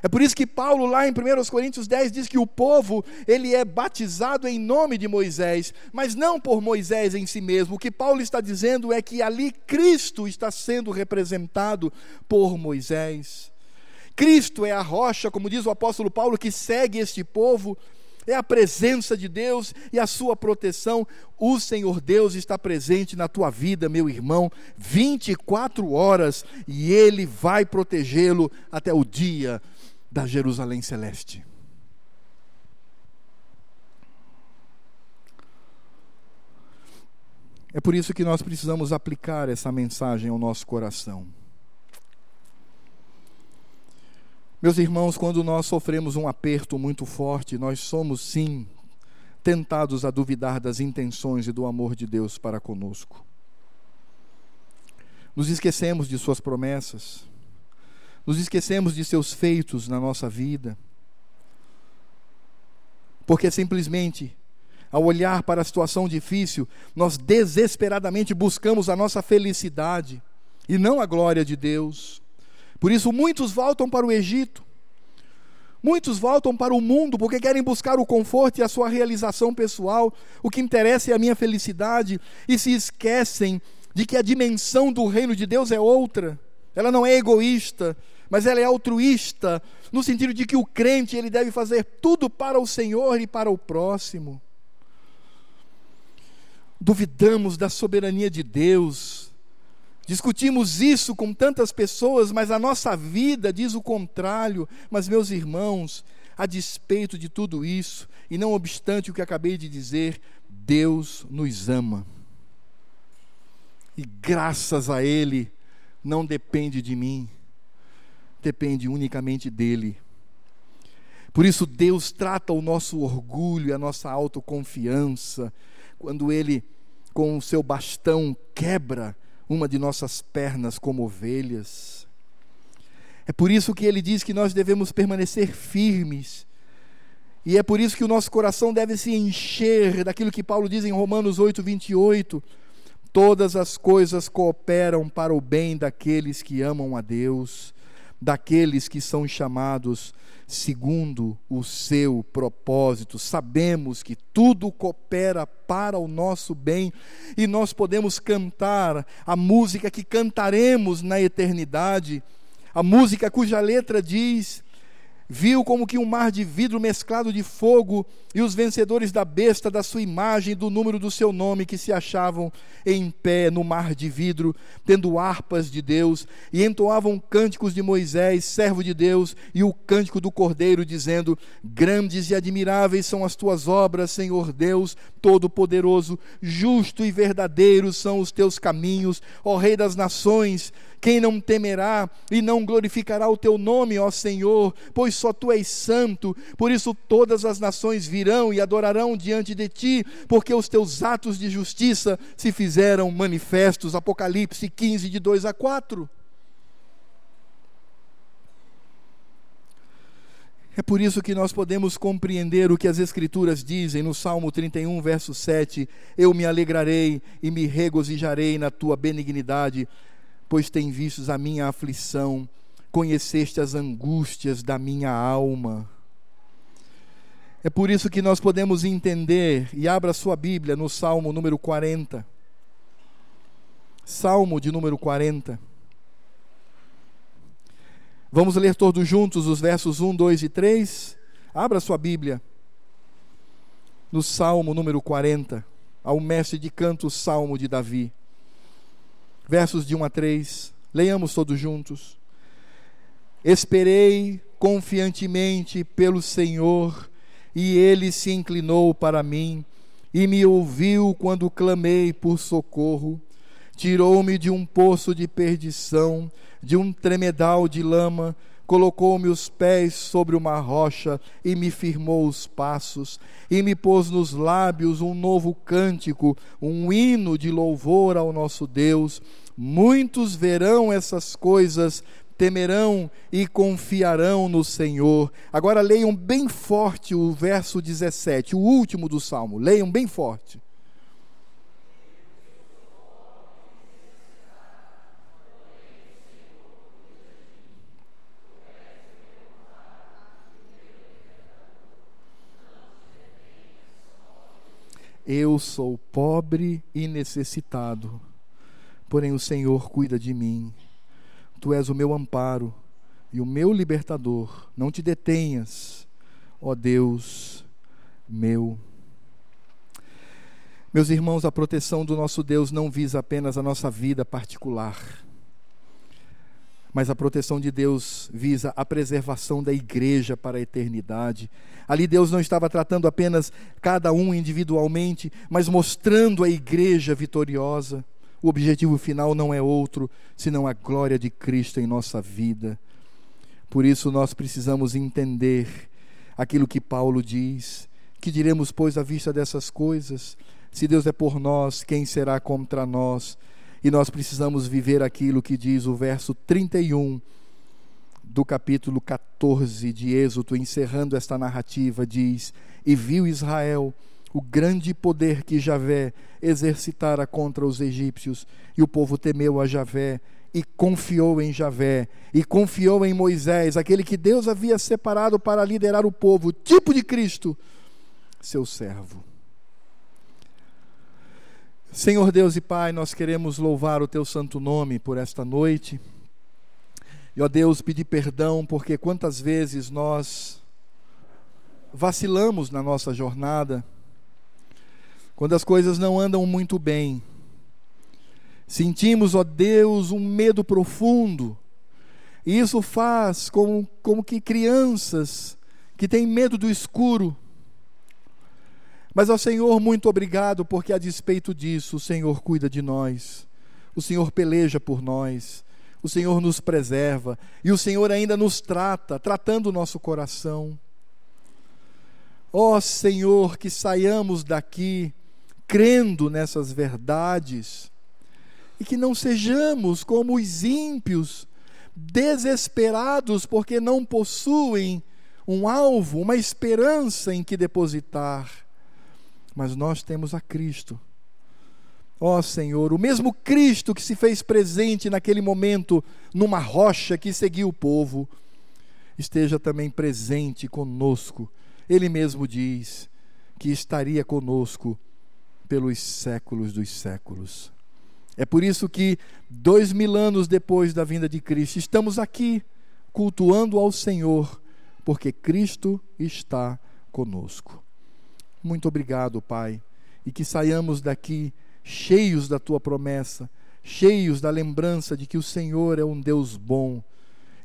É por isso que Paulo, lá em 1 Coríntios 10, diz que o povo ele é batizado em nome de Moisés, mas não por Moisés em si mesmo. O que Paulo está dizendo é que ali Cristo está sendo representado por Moisés. Cristo é a rocha, como diz o apóstolo Paulo, que segue este povo, é a presença de Deus e a sua proteção. O Senhor Deus está presente na tua vida, meu irmão, 24 horas, e Ele vai protegê-lo até o dia da Jerusalém Celeste. É por isso que nós precisamos aplicar essa mensagem ao nosso coração. Meus irmãos, quando nós sofremos um aperto muito forte, nós somos sim tentados a duvidar das intenções e do amor de Deus para conosco. Nos esquecemos de Suas promessas, nos esquecemos de seus feitos na nossa vida, porque simplesmente, ao olhar para a situação difícil, nós desesperadamente buscamos a nossa felicidade e não a glória de Deus. Por isso, muitos voltam para o Egito, muitos voltam para o mundo porque querem buscar o conforto e a sua realização pessoal. O que interessa é a minha felicidade e se esquecem de que a dimensão do reino de Deus é outra. Ela não é egoísta, mas ela é altruísta, no sentido de que o crente ele deve fazer tudo para o Senhor e para o próximo. Duvidamos da soberania de Deus, Discutimos isso com tantas pessoas, mas a nossa vida diz o contrário. Mas, meus irmãos, a despeito de tudo isso, e não obstante o que acabei de dizer, Deus nos ama. E graças a Ele, não depende de mim, depende unicamente dEle. Por isso, Deus trata o nosso orgulho e a nossa autoconfiança, quando Ele, com o seu bastão, quebra uma de nossas pernas como ovelhas. É por isso que ele diz que nós devemos permanecer firmes. E é por isso que o nosso coração deve se encher daquilo que Paulo diz em Romanos 8, 28. Todas as coisas cooperam para o bem daqueles que amam a Deus, daqueles que são chamados segundo o seu propósito. Sabemos que tudo coopera para o nosso bem e nós podemos cantar a música que cantaremos na eternidade, a música cuja letra diz: viu como que um mar de vidro mesclado de fogo e os vencedores da besta, da sua imagem do número do seu nome, que se achavam em pé no mar de vidro, tendo harpas de Deus, e entoavam cânticos de Moisés, servo de Deus, e o cântico do Cordeiro, dizendo: Grandes e admiráveis são as tuas obras, Senhor Deus Todo-Poderoso, justo e verdadeiro são os teus caminhos, ó Rei das nações. Quem não temerá e não glorificará o teu nome, ó Senhor? Pois só tu és santo. Por isso todas as nações virão e adorarão diante de ti, porque os teus atos de justiça se fizeram manifestos. Apocalipse 15, de 2 a 4. É por isso que nós podemos compreender o que as Escrituras dizem no Salmo 31, verso 7: Eu me alegrarei e me regozijarei na tua benignidade pois tem vistos a minha aflição, conheceste as angústias da minha alma. É por isso que nós podemos entender, e abra sua Bíblia no Salmo número 40. Salmo de número 40. Vamos ler todos juntos os versos 1, 2 e 3. Abra sua Bíblia no Salmo número 40, ao mestre de canto, Salmo de Davi versos de 1 a 3. Leiamos todos juntos. Esperei confiantemente pelo Senhor, e ele se inclinou para mim e me ouviu quando clamei por socorro. Tirou-me de um poço de perdição, de um tremedal de lama colocou-me os pés sobre uma rocha e me firmou os passos, e me pôs nos lábios um novo cântico, um hino de louvor ao nosso Deus. Muitos verão essas coisas, temerão e confiarão no Senhor. Agora leiam bem forte o verso 17, o último do salmo. Leiam bem forte. Eu sou pobre e necessitado, porém o Senhor cuida de mim. Tu és o meu amparo e o meu libertador. Não te detenhas, ó Deus meu. Meus irmãos, a proteção do nosso Deus não visa apenas a nossa vida particular mas a proteção de Deus visa a preservação da igreja para a eternidade. Ali Deus não estava tratando apenas cada um individualmente, mas mostrando a igreja vitoriosa. O objetivo final não é outro senão a glória de Cristo em nossa vida. Por isso nós precisamos entender aquilo que Paulo diz. Que diremos, pois, à vista dessas coisas? Se Deus é por nós, quem será contra nós? E nós precisamos viver aquilo que diz o verso 31 do capítulo 14 de Êxodo, encerrando esta narrativa, diz: E viu Israel o grande poder que Javé exercitara contra os egípcios, e o povo temeu a Javé e confiou em Javé, e confiou em Moisés, aquele que Deus havia separado para liderar o povo, tipo de Cristo, seu servo. Senhor Deus e Pai, nós queremos louvar o Teu santo nome por esta noite. E, ó Deus, pedir perdão porque quantas vezes nós vacilamos na nossa jornada, quando as coisas não andam muito bem. Sentimos, ó Deus, um medo profundo. E isso faz como, como que crianças que têm medo do escuro mas ao Senhor, muito obrigado, porque a despeito disso, o Senhor cuida de nós, o Senhor peleja por nós, o Senhor nos preserva. E o Senhor ainda nos trata, tratando o nosso coração. Ó oh, Senhor, que saiamos daqui crendo nessas verdades e que não sejamos como os ímpios, desesperados porque não possuem um alvo, uma esperança em que depositar mas nós temos a Cristo. Ó Senhor, o mesmo Cristo que se fez presente naquele momento numa rocha que seguiu o povo, esteja também presente conosco. Ele mesmo diz que estaria conosco pelos séculos dos séculos. É por isso que, dois mil anos depois da vinda de Cristo, estamos aqui cultuando ao Senhor, porque Cristo está conosco. Muito obrigado, Pai, e que saiamos daqui cheios da tua promessa, cheios da lembrança de que o Senhor é um Deus bom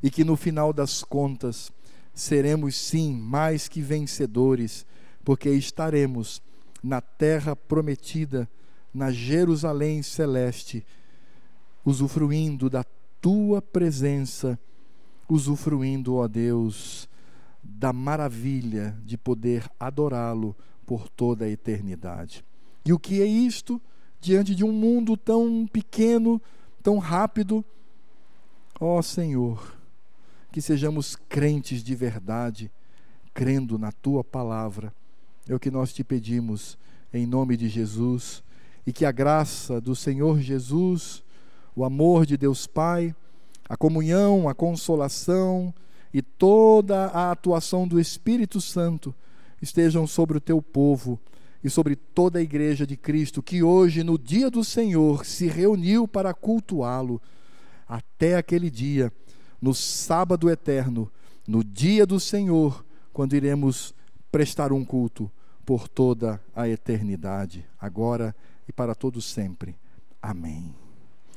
e que no final das contas seremos sim mais que vencedores, porque estaremos na terra prometida, na Jerusalém celeste, usufruindo da tua presença, usufruindo, ó Deus, da maravilha de poder adorá-lo por toda a eternidade. E o que é isto? diante de um mundo tão pequeno, tão rápido. Ó oh, Senhor, que sejamos crentes de verdade, crendo na tua palavra. É o que nós te pedimos em nome de Jesus e que a graça do Senhor Jesus, o amor de Deus Pai, a comunhão, a consolação e toda a atuação do Espírito Santo estejam sobre o teu povo e sobre toda a igreja de Cristo que hoje, no dia do Senhor, se reuniu para cultuá-lo, até aquele dia, no sábado eterno, no dia do Senhor, quando iremos prestar um culto por toda a eternidade, agora e para todos sempre. Amém.